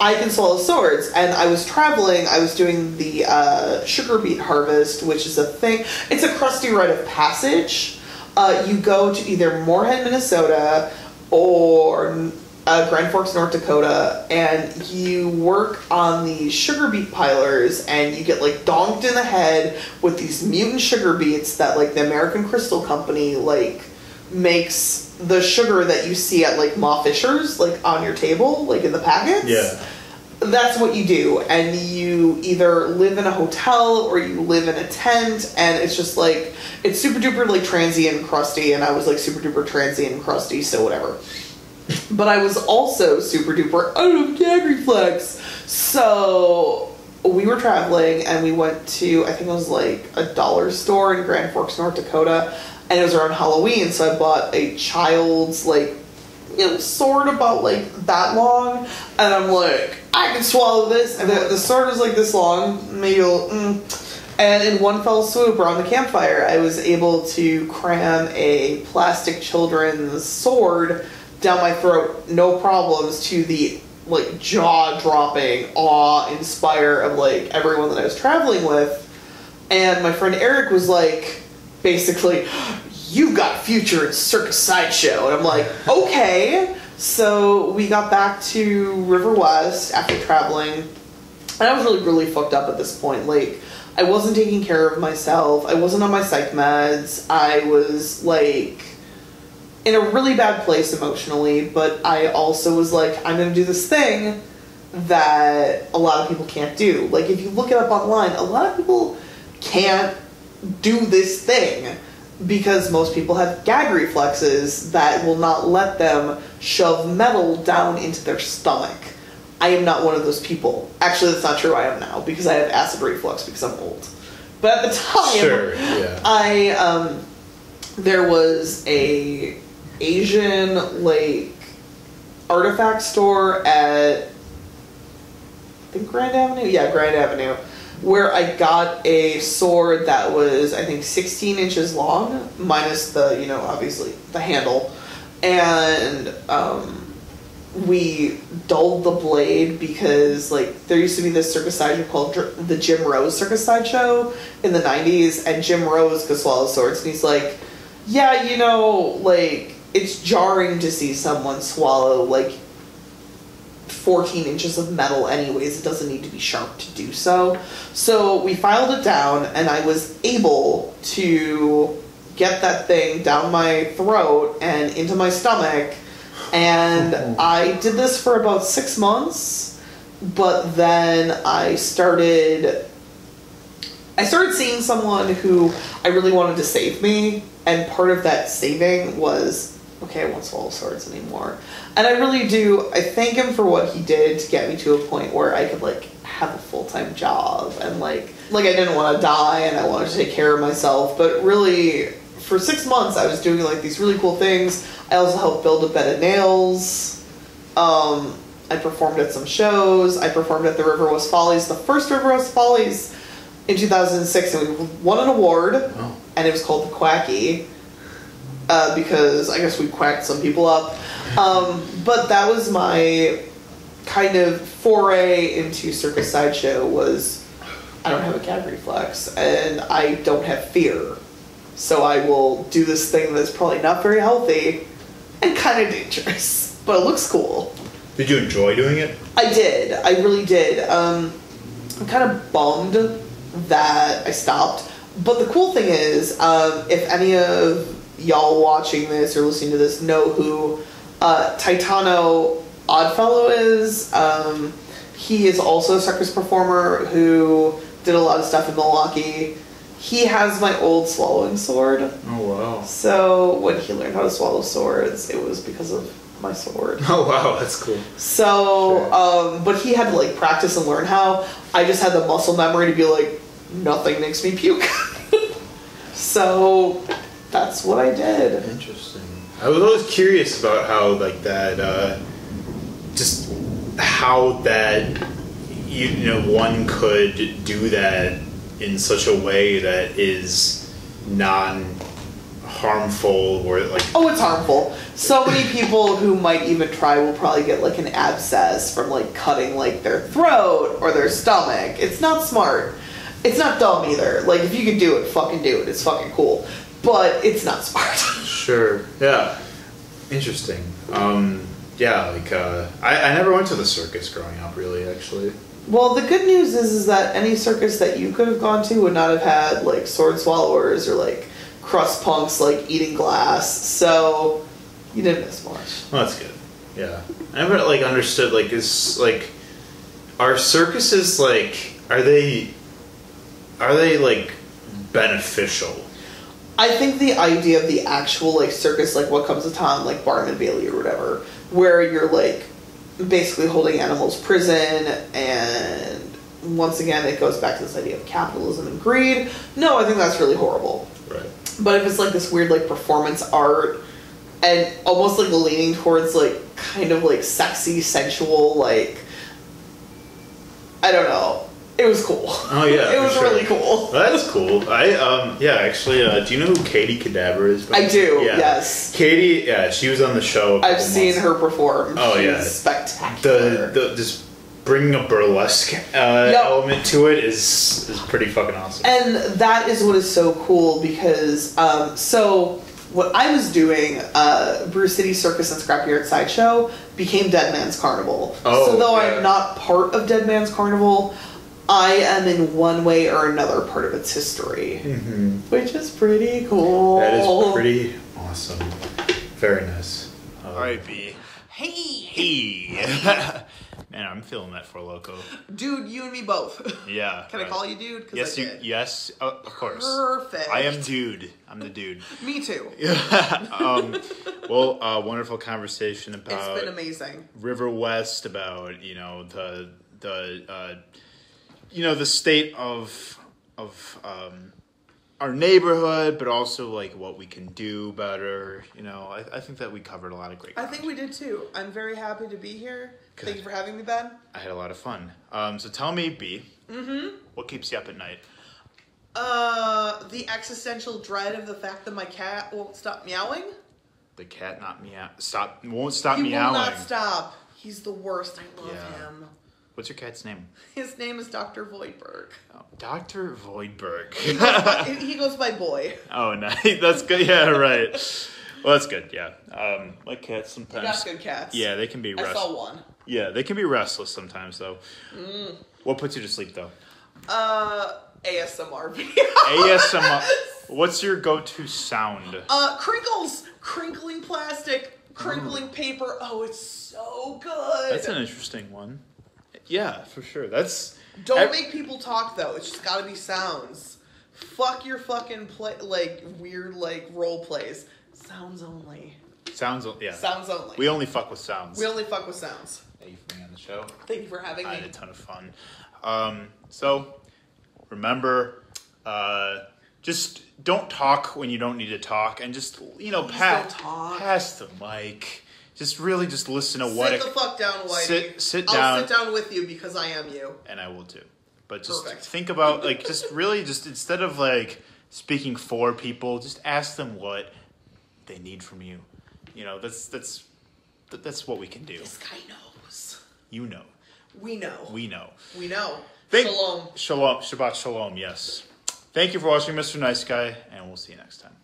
I can swallow swords. And I was traveling, I was doing the uh, sugar beet harvest, which is a thing. It's a crusty rite of passage. Uh, you go to either Moorhead, Minnesota, or uh, Grand Forks, North Dakota, and you work on the sugar beet pilers, and you get like donked in the head with these mutant sugar beets that like the American Crystal Company like makes the sugar that you see at like Ma Fischer's like on your table, like in the packets. Yeah. That's what you do, and you either live in a hotel or you live in a tent, and it's just like it's super duper like transient and crusty, and I was like super duper transient and crusty, so whatever. But I was also super duper out of gag reflex. So we were traveling and we went to I think it was like a dollar store in Grand Forks, North Dakota, and it was around Halloween, so I bought a child's like you know, sword about like that long, and I'm like, I can swallow this. And the, the sword is like this long, maybe. Mm. And in one fell swoop around the campfire, I was able to cram a plastic children's sword down my throat, no problems, to the like jaw dropping awe inspire of like everyone that I was traveling with. And my friend Eric was like, basically, you've got future in Circus Sideshow. And I'm like, okay. So we got back to River West after traveling. And I was really, really fucked up at this point. Like, I wasn't taking care of myself. I wasn't on my psych meds. I was like in a really bad place emotionally, but I also was like, I'm gonna do this thing that a lot of people can't do. Like, if you look it up online, a lot of people can't do this thing because most people have gag reflexes that will not let them shove metal down into their stomach. I am not one of those people. Actually, that's not true. I am now because I have acid reflux because I'm old. But at the time, Sure, yeah. I um, there was a Asian like artifact store at I think Grand Avenue. Yeah, Grand Avenue, where I got a sword that was I think 16 inches long, minus the you know obviously the handle, and um, we dulled the blade because like there used to be this circus sideshow called the Jim Rose Circus Sideshow in the 90s, and Jim Rose could swallow swords, and he's like, yeah, you know, like it's jarring to see someone swallow like 14 inches of metal anyways it doesn't need to be sharp to do so. So we filed it down and i was able to get that thing down my throat and into my stomach and i did this for about six months but then i started I started seeing someone who I really wanted to save me, and part of that saving was okay, I won't swallow swords anymore. And I really do. I thank him for what he did to get me to a point where I could like have a full time job and like like I didn't want to die and I wanted to take care of myself. But really, for six months, I was doing like these really cool things. I also helped build a bed of nails. Um, I performed at some shows. I performed at the River West Follies, the first River West Follies in 2006, and we won an award, Oh. and it was called the Quacky. Uh, because I guess we quacked some people up. Um, but that was my kind of foray into circus sideshow was I don't have a gag reflex and I don't have fear. So I will do this thing that's probably not very healthy and kind of dangerous, but it looks cool. Did you enjoy doing it? I did. I really did. Um, I'm kind of bummed that I stopped. But the cool thing is, um, if any of y'all watching this or listening to this know who uh, Titano Oddfellow is, um, he is also a circus performer who did a lot of stuff in Milwaukee. He has my old swallowing sword. Oh wow. So when he learned how to swallow swords, it was because of my sword. Oh wow, that's cool. So, Sure. um, but he had to like practice and learn how. I just had the muscle memory to be like, nothing makes me puke. so, that's what I did. Interesting. I was always curious about how like that, uh, just how that you, you know one could do that in such a way that is non harmful or like Oh, it's harmful. So many people who might even try will probably get like an abscess from like cutting like their throat or their stomach. It's not smart. It's not dumb either. Like if you can do it, fucking do it. It's fucking cool. But it's not smart. Sure. Yeah. Interesting. Um, yeah, like uh, I, I never went to the circus growing up, really. Actually. well, the good news is is that any circus that you could have gone to would not have had like sword swallowers or like crust punks like eating glass. So you didn't miss much. Well, that's good. Yeah. I never like understood like is like are circuses like are they are they like beneficial? I think the idea of the actual like circus, like what comes to town, like Barnum and Bailey or whatever, where you're like basically holding animals prison, and once again it goes back to this idea of capitalism and greed. No, I think that's really horrible. Right. But if it's like this weird like performance art and almost like leaning towards like kind of like sexy, sensual, like I don't know. It was cool. Oh yeah. it was sure. really cool. Well, that's cool. I um yeah actually uh, do you know who Katie Cadaver is? I do, yes. Katie yeah she was on the show. I've seen months her perform. Oh, She's yeah. spectacular. the the just bringing a burlesque uh, Yep. element to it is is pretty fucking awesome. and that is what is so cool because um, so what I was doing, uh, Brew City Circus and Scrapyard Sideshow became Dead Man's Carnival. Oh, so though yeah. I'm not part of Dead Man's Carnival, I am in one way or another part of its history, hmm which is pretty cool. That is pretty awesome. Very nice. Uh, All right, B. Hey, Hey. Man, I'm feeling that Four Loco. dude, you and me both. Yeah. Can I call you dude? Yes, you. Yes, uh, of course. Perfect. I am dude. I'm the dude. Me too. um, well, uh, wonderful conversation about it's been amazing. River West, about you know the the uh, you know the state of of um, our neighborhood, but also like what we can do better. You know, I, I think that we covered a lot of great. I think we did too. I'm very happy to be here. Good. Thank you for having me, Ben. I had a lot of fun. Um, so tell me, B. Mm-hmm. What keeps you up at night? Uh, the existential dread of the fact that my cat won't stop meowing. The cat not meow. Stop. Won't stop he meowing. will not stop. He's the worst. I love Yeah. him. What's your cat's name? His name is Dr. Voidberg. Oh, Doctor Voidberg. he goes by boy. oh, nice. That's good. Yeah, right. Well, that's good. Yeah. Um, my cats sometimes. got good cats. Yeah, they can be I restless. saw one. Yeah, they can be restless sometimes, though. Mm. What puts you to sleep, though? Uh, ASMR video. ASMR. What's your go-to sound? Uh, crinkles, crinkling plastic, crinkling paper. Oh, it's so good. That's an interesting one. Yeah, for sure. That's Don't ev- make people talk though. It's just gotta be sounds. Fuck your fucking play like weird like role plays. Sounds only. sounds. only. Yeah, Sounds only. we only fuck with sounds. We only fuck with sounds. Thank you for being on the show. Thank you for having me. I had a ton of fun. Um, so remember, uh, just don't talk when you don't need to talk, and just you know, Please pass talk. pass the mic. Just really just listen to what sit it, the fuck down, Whitey. Sit- sit I'll down. sit down with you because I am you. and I will too. But just Perfect. think about like just really just instead of like speaking for people, just ask them what they need from you. You know, that's that's that- that's what we can do. This guy knows. You know, We know. we know. We know. Thank- Shalom. Shalom, Shabbat Shalom. Yes. Thank you for watching, Mr. Nice Guy, and we'll see you next time.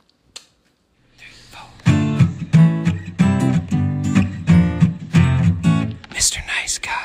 Nice Guy.